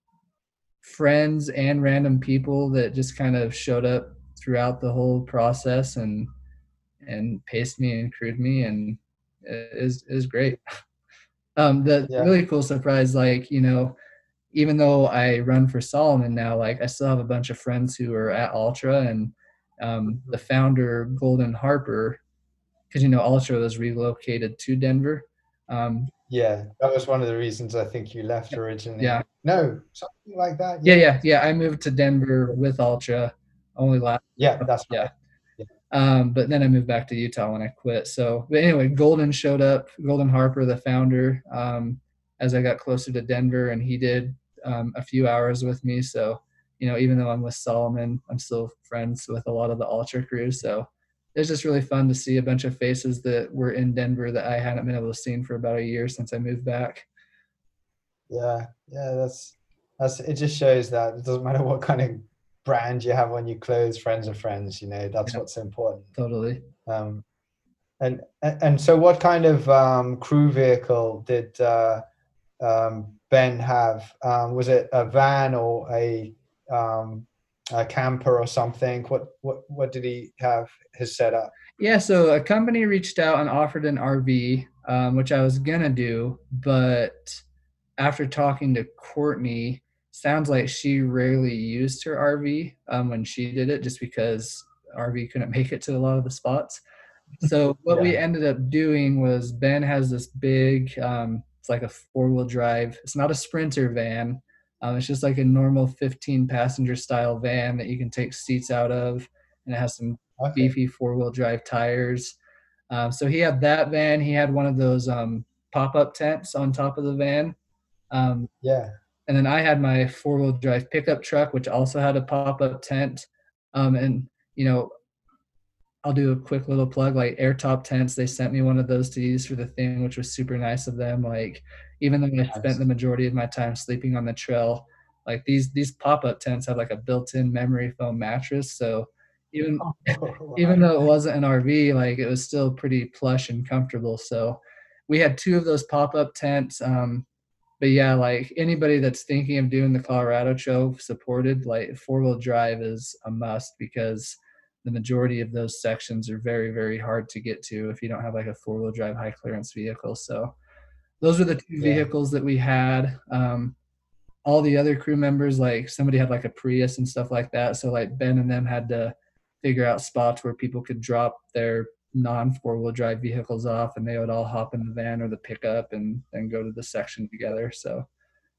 friends and random people that just kind of showed up throughout the whole process and, and paced me and crewed me. And it is, is great. Um, the Yeah. really cool surprise, like, you know, even though I run for Salomon now, like I still have a bunch of friends who are at Altra and um, the founder, Golden Harper, because, you know, Altra was relocated to Denver. Um, Yeah, that was one of the reasons I think you left originally. Yeah. No, something like that. yeah, yeah, yeah. I moved to Denver with Altra only last Yeah, that's Yeah. right. Um, but then I moved back to Utah when I quit. So, but anyway, Golden showed up, Golden Harper, the founder, um, as I got closer to Denver, and he did um, a few hours with me. So, you know, even though I'm with Salomon, I'm still friends with a lot of the Altra crew. So, it's just really fun to see a bunch of faces that were in Denver that I hadn't been able to see for about a year since I moved back. Yeah, yeah, that's that's it just shows that it doesn't matter what kind of brand you have on your clothes, friends are friends, you know, that's Yeah. what's important. Totally. Um and and and so what kind of um crew vehicle did uh um Ben have? Um was it a van or a um a camper or something? What what what did he have his setup? Yeah, so a company reached out and offered an RV, um, which I was gonna do, but after talking to Courtney, sounds like she rarely used her RV um, when she did it, just because RV couldn't make it to a lot of the spots. So what we ended up doing was Ben has this big, um, it's like a four wheel drive. It's not a Sprinter van. Um, it's just like a normal 15 passenger style van that you can take seats out of, and it has some Okay. beefy four wheel drive tires. Um, so he had that van. He had one of those um, pop up tents on top of the van. Um, Yeah. and then I had my four wheel drive pickup truck, which also had a pop up tent. Um, and, you know, I'll do a quick little plug like Airtop tents. They sent me one of those to use for the thing, which was super nice of them. Like, even though I spent the majority of my time sleeping on the trail, like these these pop up tents have like a built in memory foam mattress. So even even though it wasn't an RV, like it was still pretty plush and comfortable. So we had two of those pop up tents. Um, but yeah, like anybody that's thinking of doing the Colorado Trail supported, like four wheel drive is a must because the majority of those sections are very, very hard to get to if you don't have like a four wheel drive high clearance vehicle. So those were the two Yeah. vehicles that we had. Um, all the other crew members, like somebody had like a Prius and stuff like that. So like Ben and them had to figure out spots where people could drop their non four wheel drive vehicles off and they would all hop in the van or the pickup and then go to the section together. So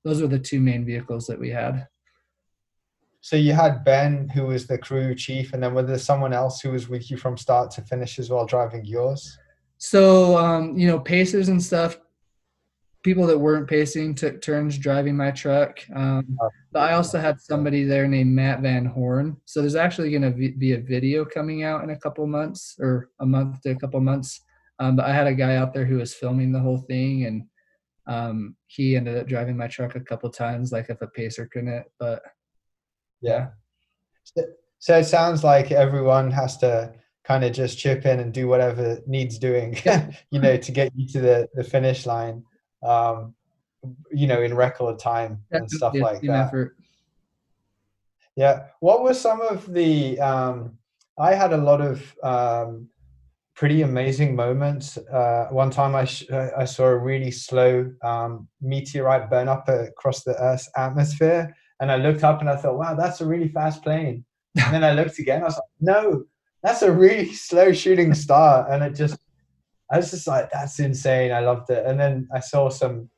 those were the two main vehicles that we had. So you had Ben, who was the crew chief, and then was there someone else who was with you from start to finish as well, driving yours? So, um, you know, pacers and stuff, people that weren't pacing took turns driving my truck. Um, but I also had somebody there named Matt Van Horn. So there's actually going to be a video coming out in a couple months or a month to a couple months. Um, but I had a guy out there who was filming the whole thing and um, he ended up driving my truck a couple times, like if a pacer couldn't, but Yeah. So, so it sounds like everyone has to kind of just chip in and do whatever needs doing, you know, to get you to the, the finish line, um, you know, in record time and stuff a like that. effort. Yeah. What were some of the? Um, I had a lot of um, pretty amazing moments. Uh, one time I sh- I saw a really slow um, meteorite burn up across the Earth's atmosphere, and I looked up and I thought, "Wow, that's a really fast plane." And then I looked again. I was like, "No, that's a really slow shooting star," and it just. I was just like, "That's insane!" I loved it, and then I saw some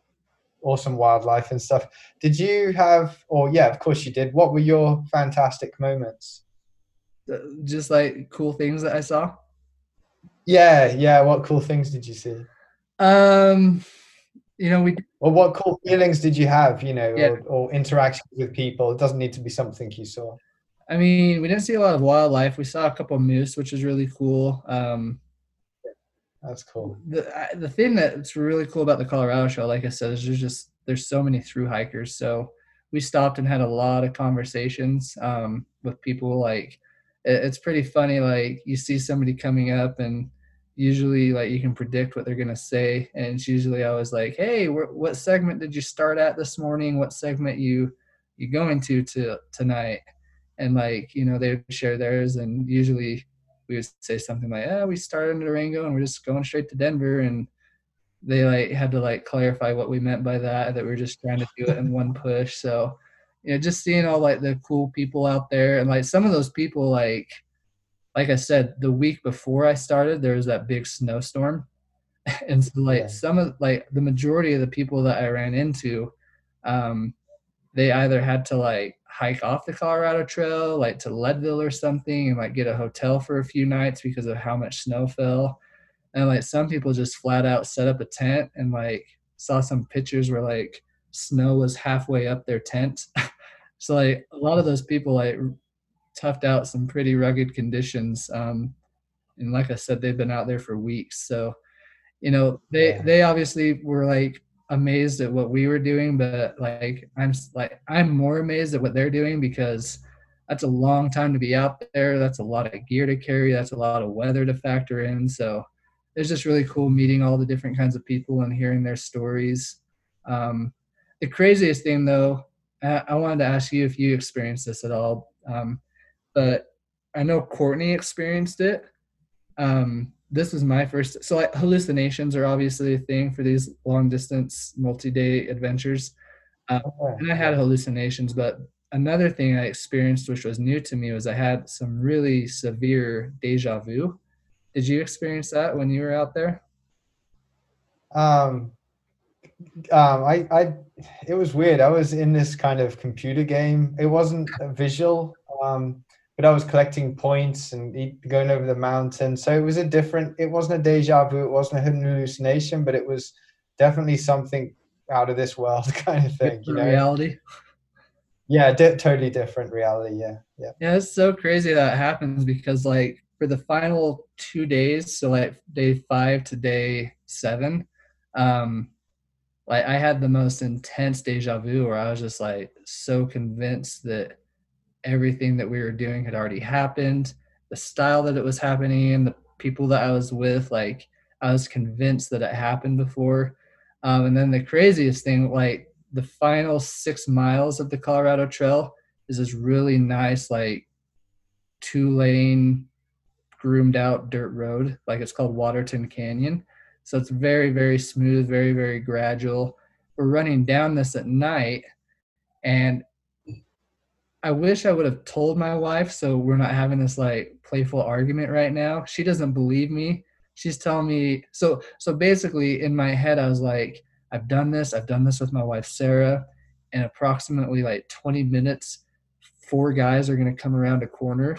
awesome wildlife and stuff. Did you have, or yeah, of course you did. What were your fantastic moments? Just like cool things that I saw. Yeah, yeah. What cool things did you see? Um, you know, we Or what cool feelings did you have? You know, Yeah. or, or interactions with people. It doesn't need to be something you saw. I mean, we didn't see a lot of wildlife. We saw a couple moose, which is really cool. Um, That's cool. the the thing that's really cool about the Colorado show like I said, is there's just there's so many through hikers. So we stopped and had a lot of conversations um, with people. Like it, it's pretty funny. Like you see somebody coming up and usually like you can predict what they're gonna say, and it's usually always like, "Hey, wh- what segment did you start at this morning? What segment you you going to to tonight?" And like you know they would share theirs, and usually we would say something like, "Ah, we started in Durango and we're just going straight to Denver," and they like had to like clarify what we meant by that that we are just trying to do it in one push so you know just seeing all like the cool people out there and like some of those people like like i said the week before i started there was that big snowstorm. And so like yeah. some of like the majority of the people that i ran into um they either had to like hike off the colorado trail like to leadville or something and like get a hotel for a few nights because of how much snow fell. And like some people just flat out set up a tent and like saw some pictures where like snow was halfway up their tent. So like a lot of those people like toughed out some pretty rugged conditions um and like i said they've been out there for weeks. So you know they yeah. they obviously were like amazed at what we were doing but like i'm like i'm more amazed at what they're doing because that's a long time to be out there. That's a lot of gear to carry. That's a lot of weather to factor in. So it's just really cool meeting all the different kinds of people and hearing their stories. Um, the craziest thing, though, I, I, wanted to ask you if you experienced this at all, um, but I know Courtney experienced it. Um, this was my first. So like, hallucinations are obviously a thing for these long distance multi-day adventures, uh, and I had hallucinations. But another thing I experienced, which was new to me, was I had some really severe deja vu. Did you experience that when you were out there? Um, um, I, I, it was weird. I was in this kind of computer game. It wasn't visual, um, but I was collecting points and going over the mountain. So it was a different. It wasn't a deja vu. It wasn't a hallucination, but it was definitely something out of this world kind of thing. You know, reality. Yeah, di- totally different reality. Yeah, yeah. Yeah, it's so crazy that happens because like for the final two days, so like day five to day seven, um, like I had the most intense deja vu where I was just like so convinced that everything that we were doing had already happened, the style that it was happening in, the people that I was with, like I was convinced that it happened before. Um, and then the craziest thing, like the final six miles of the Colorado Trail is this really nice, like two lane groomed out dirt road. Like it's called Waterton Canyon. So it's very, very smooth, very, very gradual. We're running down this at night, and I wish I would have told my wife so we're not having this like playful argument right now. She doesn't believe me. She's telling me so so basically in my head I was like, I've done this, I've done this with my wife Sarah, and approximately like 20 minutes, four guys are gonna come around a corner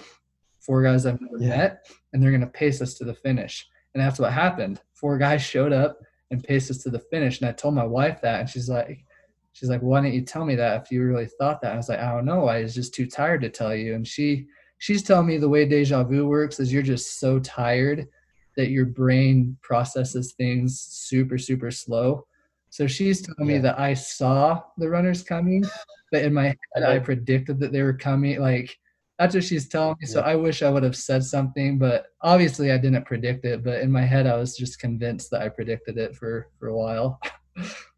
four guys I've never yeah. met, and they're going to pace us to the finish. And that's what happened. Four guys showed up and paced us to the finish. And I told my wife that, and she's like, she's like, why didn't you tell me that if you really thought that? I was like, I don't know. I was just too tired to tell you. And she, she's telling me the way deja vu works is you're just so tired that your brain processes things super, super slow. So she's telling yeah. me that I saw the runners coming, but in my head I predicted that they were coming. Like that's what she's telling me. So I wish I would have said something, but obviously I didn't predict it. But in my head, I was just convinced that I predicted it for for a while.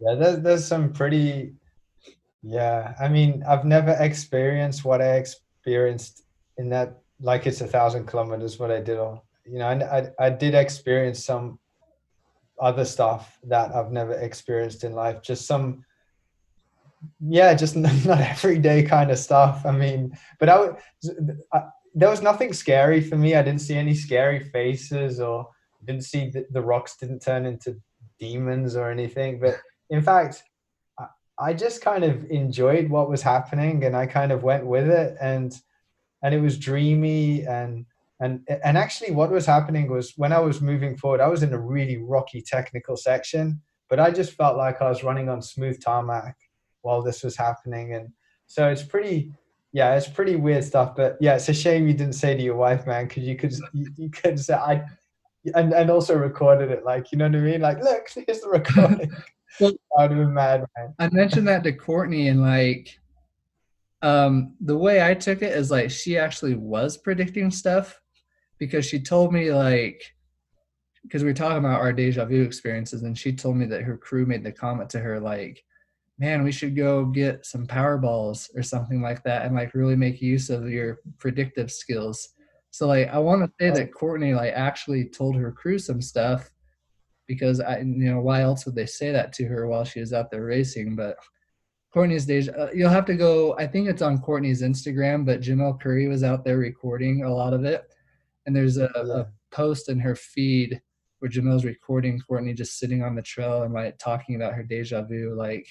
yeah, there's there's some pretty. Yeah, I mean, I've never experienced what I experienced in that. Like it's a thousand kilometers. What I did, on, you know, I, I I did experience some other stuff that I've never experienced in life. Just some yeah, just not everyday kind of stuff. I mean, but I, I, there was nothing scary for me. I didn't see any scary faces or didn't see the, the rocks didn't turn into demons or anything. But in fact, I, just kind of enjoyed what was happening and I kind of went with it and and it was dreamy and and and actually what was happening was when I was moving forward, I was in a really rocky technical section, but I just felt like I was running on smooth tarmac while this was happening. And so it's pretty yeah it's pretty weird stuff but yeah it's a shame you didn't say to your wife man because you could you, you could say i and, and also recorded it like you know what i mean? Like look here's the recording I'd been mad, man. I mentioned that to Courtney, and like, um, the way I took it is like she actually was predicting stuff because she told me like because we were talking about our deja vu experiences, and she told me that her crew made the comment to her like, "Man, we should go get some power balls or something like that, and like really make use of your predictive skills." So like, I want to say that Courtney like actually told her crew some stuff because I, you know, why else would they say that to her while she was out there racing? But Courtney's deja, uh, you'll have to go. I think it's on Courtney's Instagram, but Jamil Coury was out there recording a lot of it, and there's a, yeah. a post in her feed where Jamil's recording Courtney just sitting on the trail and like talking about her deja vu. Like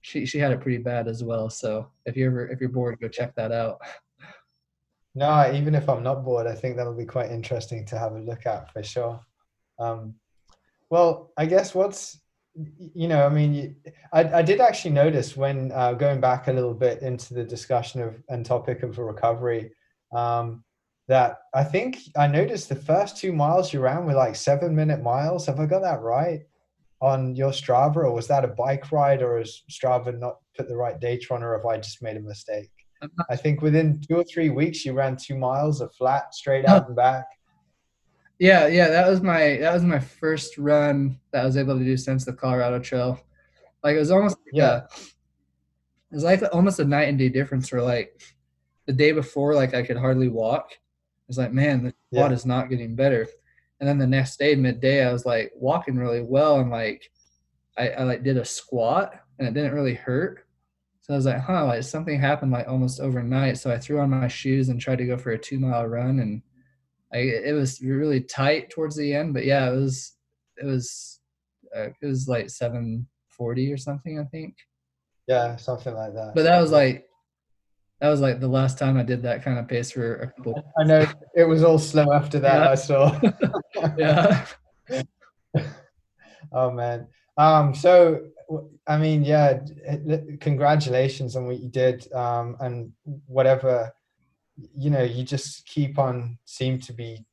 she she had it pretty bad as well. So if you ever if you're bored, go check that out. No, even if I'm not bored, I think that'll be quite interesting to have a look at for sure. Um, well, I guess what's you know, I mean, I, I did actually notice when uh, going back a little bit into the discussion of and topic of recovery. Um, that I think I noticed the first two miles you ran were like seven minute miles. Have I got that right on your Strava, or was that a bike ride, or has Strava not put the right data on, or have I just made a mistake? I think within two or three weeks you ran two miles of flat, straight out and back. Yeah, yeah, that was my that was my first run that I was able to do since the Colorado Trail. Like it was almost yeah, a, it was like almost a night and day difference. For like the day before, like I could hardly walk, It's like, man, the quad is not getting better. And then the next day, midday, I was like walking really well and like I, I like did a squat and it didn't really hurt. So I was like, huh, like something happened like almost overnight. So I threw on my shoes and tried to go for a two mile run and I, it was really tight towards the end, but yeah, it was, it was, uh, it was like 740 or something, I think. Yeah, something like that. But that was like that was like the last time I did that kind of pace for a couple. I know it was all slow after that. Yeah. I saw. yeah. oh man. Um. So, I mean, yeah. Congratulations on what you did. Um. And whatever, you know, you just keep on seem to be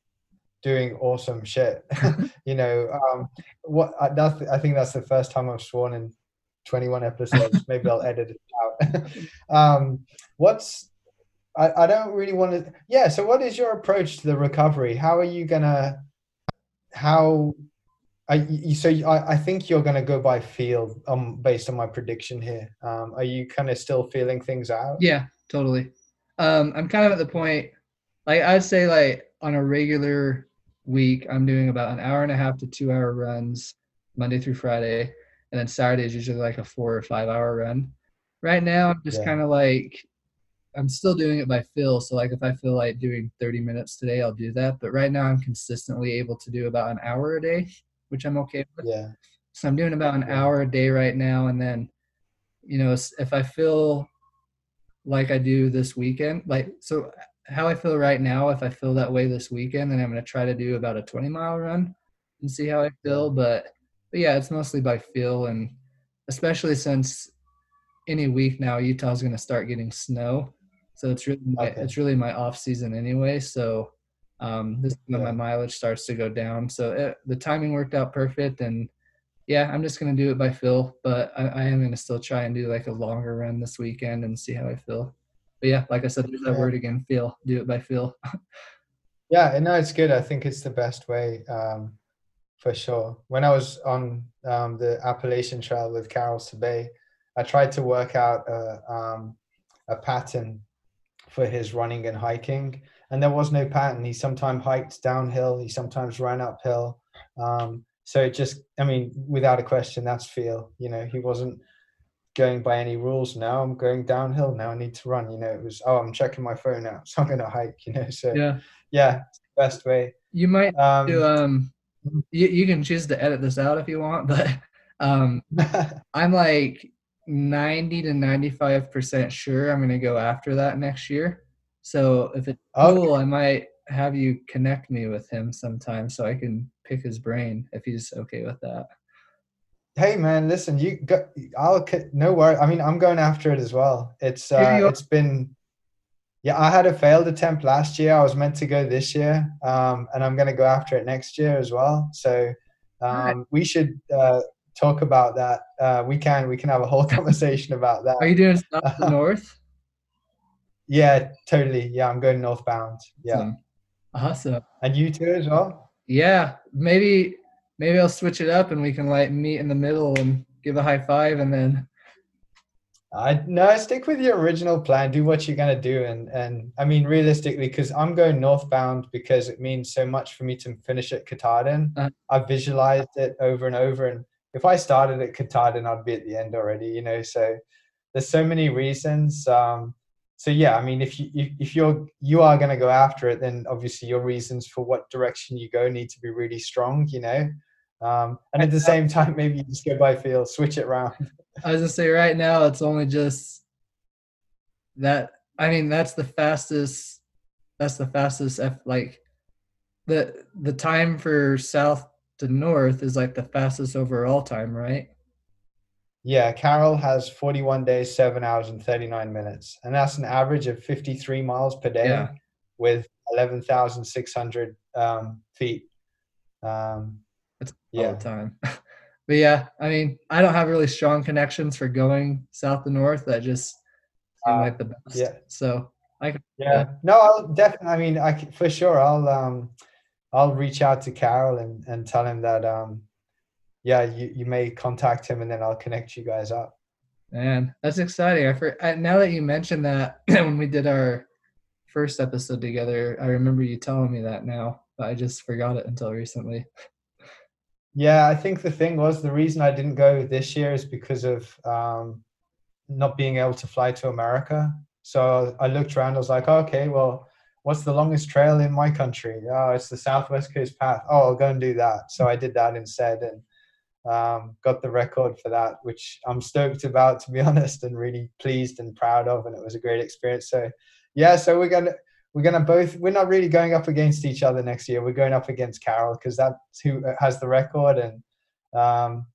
doing awesome shit. you know. Um. What? That's. I think that's the first time I've sworn in 21 episodes. Maybe I'll edit it out. um, what's I, I don't really want to. Yeah. So, what is your approach to the recovery? How are you gonna? How? I you, so I, I think you're gonna go by feel um based on my prediction here. Um, are you kind of still feeling things out? Yeah, totally. Um, I'm kind of at the point, like I'd say, like on a regular week, I'm doing about an hour and a half to two hour runs Monday through Friday and then Saturday is usually like a four or five hour run. Right now, I'm just yeah. kind of like I'm still doing it by feel. So like if I feel like doing 30 minutes today, I'll do that. But right now, I'm consistently able to do about an hour a day, which I'm okay with. Yeah. So I'm doing about an hour a day right now, and then, you know, if I feel like I do this weekend, like so how I feel right now, if I feel that way this weekend, then I'm going to try to do about a 20 mile run and see how I feel. But but yeah, it's mostly by feel, and especially since any week now Utah's going to start getting snow, so it's really my, okay. it's really my off season anyway. So um, this is when yeah. my mileage starts to go down. So it, the timing worked out perfect, and yeah, I'm just going to do it by feel, but I, I am going to still try and do like a longer run this weekend and see how I feel. But yeah, like I said, there's that yeah. word again, feel. Do it by feel. yeah, and no, it's good. I think it's the best way. Um, for sure. When I was on um, the Appalachian Trail with Karel Sabbe, I tried to work out a, um, a pattern for his running and hiking, and there was no pattern. He sometimes hiked downhill, he sometimes ran uphill. Um, so it just, I mean, without a question, that's feel. You know, he wasn't going by any rules. Now I'm going downhill. Now I need to run. You know, it was, oh, I'm checking my phone out, so I'm going to hike. You know, so yeah, yeah, best way. You might um, do um you, you can choose to edit this out if you want, but um, I'm like 90 to 95% sure I'm going to go after that next year. So if it's cool, I might have you connect me with him sometime so I can pick his brain if he's okay with that. Hey man, listen, you go, I'll no worry. I mean, I'm going after it as well. It's uh, it's been yeah, I had a failed attempt last year. I was meant to go this year, um, and I'm going to go after it next year as well. So um, right. we should uh, talk about that, uh, we can. We can have a whole conversation about that. Are you doing to north? Yeah, totally. Yeah, I'm going northbound. Yeah. Awesome. Awesome. And you too as well? Yeah, maybe maybe I'll switch it up and we can like meet in the middle and give a high five and then I no, stick with your original plan. Do what you're gonna do, and and I mean realistically, because I'm going northbound because it means so much for me to finish at Katahdin. Uh, I've visualized it over and over, and if I started at Katahdin, I'd be at the end already. You know, so there's so many reasons. Um, so yeah, I mean, if you if you're you are going to go after it, then obviously your reasons for what direction you go need to be really strong. You know, um, and at the same time, maybe you just go by feel, switch it around. I was gonna say right now it's only just that. I mean, that's the fastest. That's the fastest. F, like the the time for south to north is like the fastest overall time, right? Yeah, Karel has 41 days, seven hours, and 39 minutes. And that's an average of 53 miles per day yeah. with 11,600 um, feet. Um, that's yeah. all the time. but yeah, I mean, I don't have really strong connections for going south to north. That just seem uh, like the best. Yeah. So I can. Yeah. yeah. No, I'll definitely. I mean, I for sure. I'll um, I'll reach out to Karel and and tell him that um, yeah, you, you may contact him and then I'll connect you guys up. Man, that's exciting. I, for, I now that you mentioned that when we did our first episode together, I remember you telling me that now, but I just forgot it until recently. Yeah, I think the thing was the reason I didn't go this year is because of um, not being able to fly to America. So I looked around. I was like, oh, okay, well, what's the longest trail in my country? Oh, it's the Southwest Coast Path. Oh, I'll go and do that. So I did that instead, and um, got the record for that, which I'm stoked about, to be honest, and really pleased and proud of. And it was a great experience. So, yeah, so we're gonna we're gonna both. We're not really going up against each other next year. We're going up against Karel because that's who has the record. And um,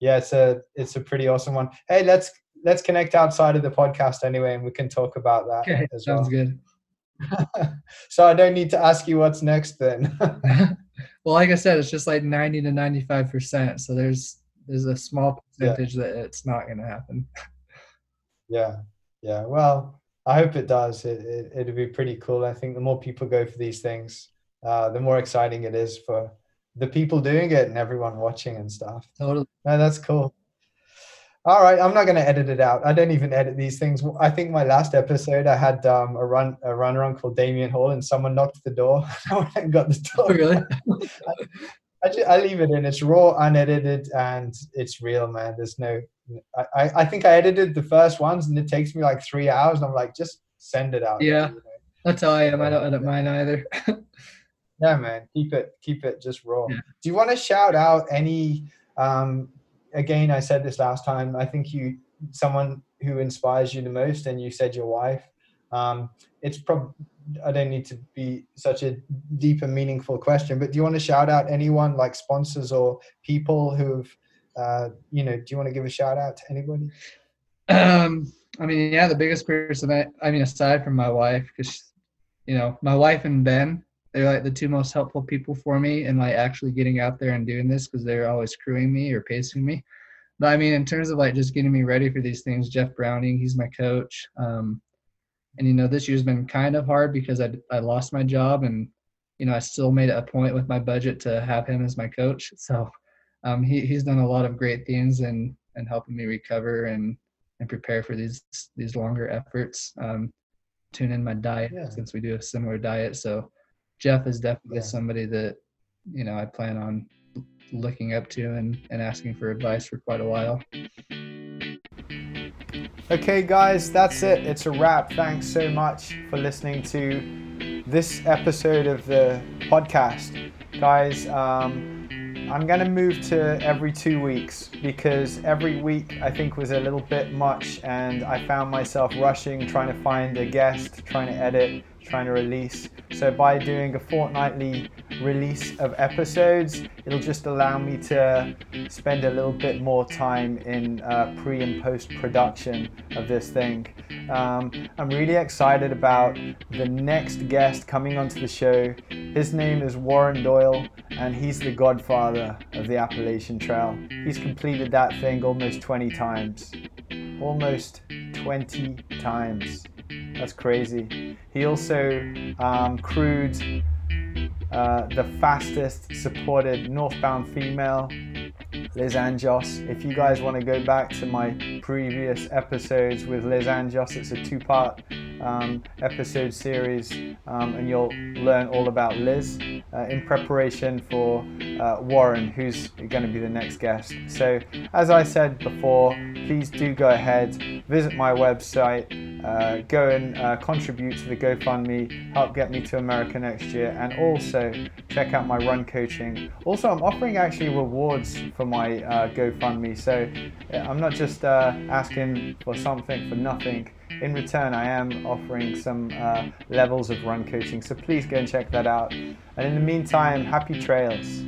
yeah, it's a it's a pretty awesome one. Hey, let's let's connect outside of the podcast anyway, and we can talk about that. Okay, as sounds well. good. so I don't need to ask you what's next then. well, like I said, it's just like 90 to 95 percent. So there's there's a small percentage yeah. that it's not going to happen. yeah, yeah. Well, I hope it does. It, it it'd be pretty cool. I think the more people go for these things, uh, the more exciting it is for the people doing it and everyone watching and stuff. Totally. No, that's cool. All right, I'm not going to edit it out. I don't even edit these things. I think my last episode, I had um, a run a runner on called Damian Hall, and someone knocked the door. I got the door. Oh, really? I, I, just, I, leave it in. It's raw, unedited, and it's real, man. There's no. I, I think I edited the first ones, and it takes me like three hours. And I'm like, just send it out. Yeah, you know? that's how I am. I don't edit mine either. yeah, man. Keep it keep it just raw. Yeah. Do you want to shout out any? Um, again, I said this last time. I think you, someone who inspires you the most, and you said your wife. Um, it's probably I don't need to be such a deep and meaningful question, but do you want to shout out anyone like sponsors or people who've, uh, you know, do you want to give a shout out to anybody? Um, I mean, yeah, the biggest person I, I mean, aside from my wife, because, you know, my wife and Ben, they're like the two most helpful people for me in like actually getting out there and doing this because they're always crewing me or pacing me. But I mean, in terms of like just getting me ready for these things, Jeff Browning, he's my coach. Um, and you know, this year's been kind of hard because I I lost my job and you know I still made it a point with my budget to have him as my coach. So um, he he's done a lot of great things and and helping me recover and and prepare for these these longer efforts. Um, tune in my diet yeah. since we do a similar diet. So Jeff is definitely yeah. somebody that you know I plan on looking up to and, and asking for advice for quite a while. Okay, guys, that's it. It's a wrap. Thanks so much for listening to this episode of the podcast. Guys, um, I'm going to move to every two weeks because every week I think was a little bit much and I found myself rushing, trying to find a guest, trying to edit, trying to release. So by doing a fortnightly release of episodes, it'll just allow me to spend a little bit more time in uh, pre and post production of this thing. Um, I'm really excited about the next guest coming onto the show. His name is Warren Doyle, and he's the godfather of the Appalachian Trail. He's completed that thing almost 20 times. Almost 20 times. That's crazy. He also um, crewed uh, the fastest supported northbound female Liz Anderson. If you guys want to go back to my previous episodes with Liz Anderson, it's a two part um, episode series, um, and you'll learn all about Liz uh, in preparation for uh, Warren, who's going to be the next guest. So, as I said before, please do go ahead, visit my website, uh, go and uh, contribute to the GoFundMe, help get me to America next year, and also check out my run coaching. Also, I'm offering actually rewards for my uh, GoFundMe, so uh, I'm not just asking for something for nothing in return, I am offering some uh, levels of run coaching, so please go and check that out. And in the meantime, happy trails.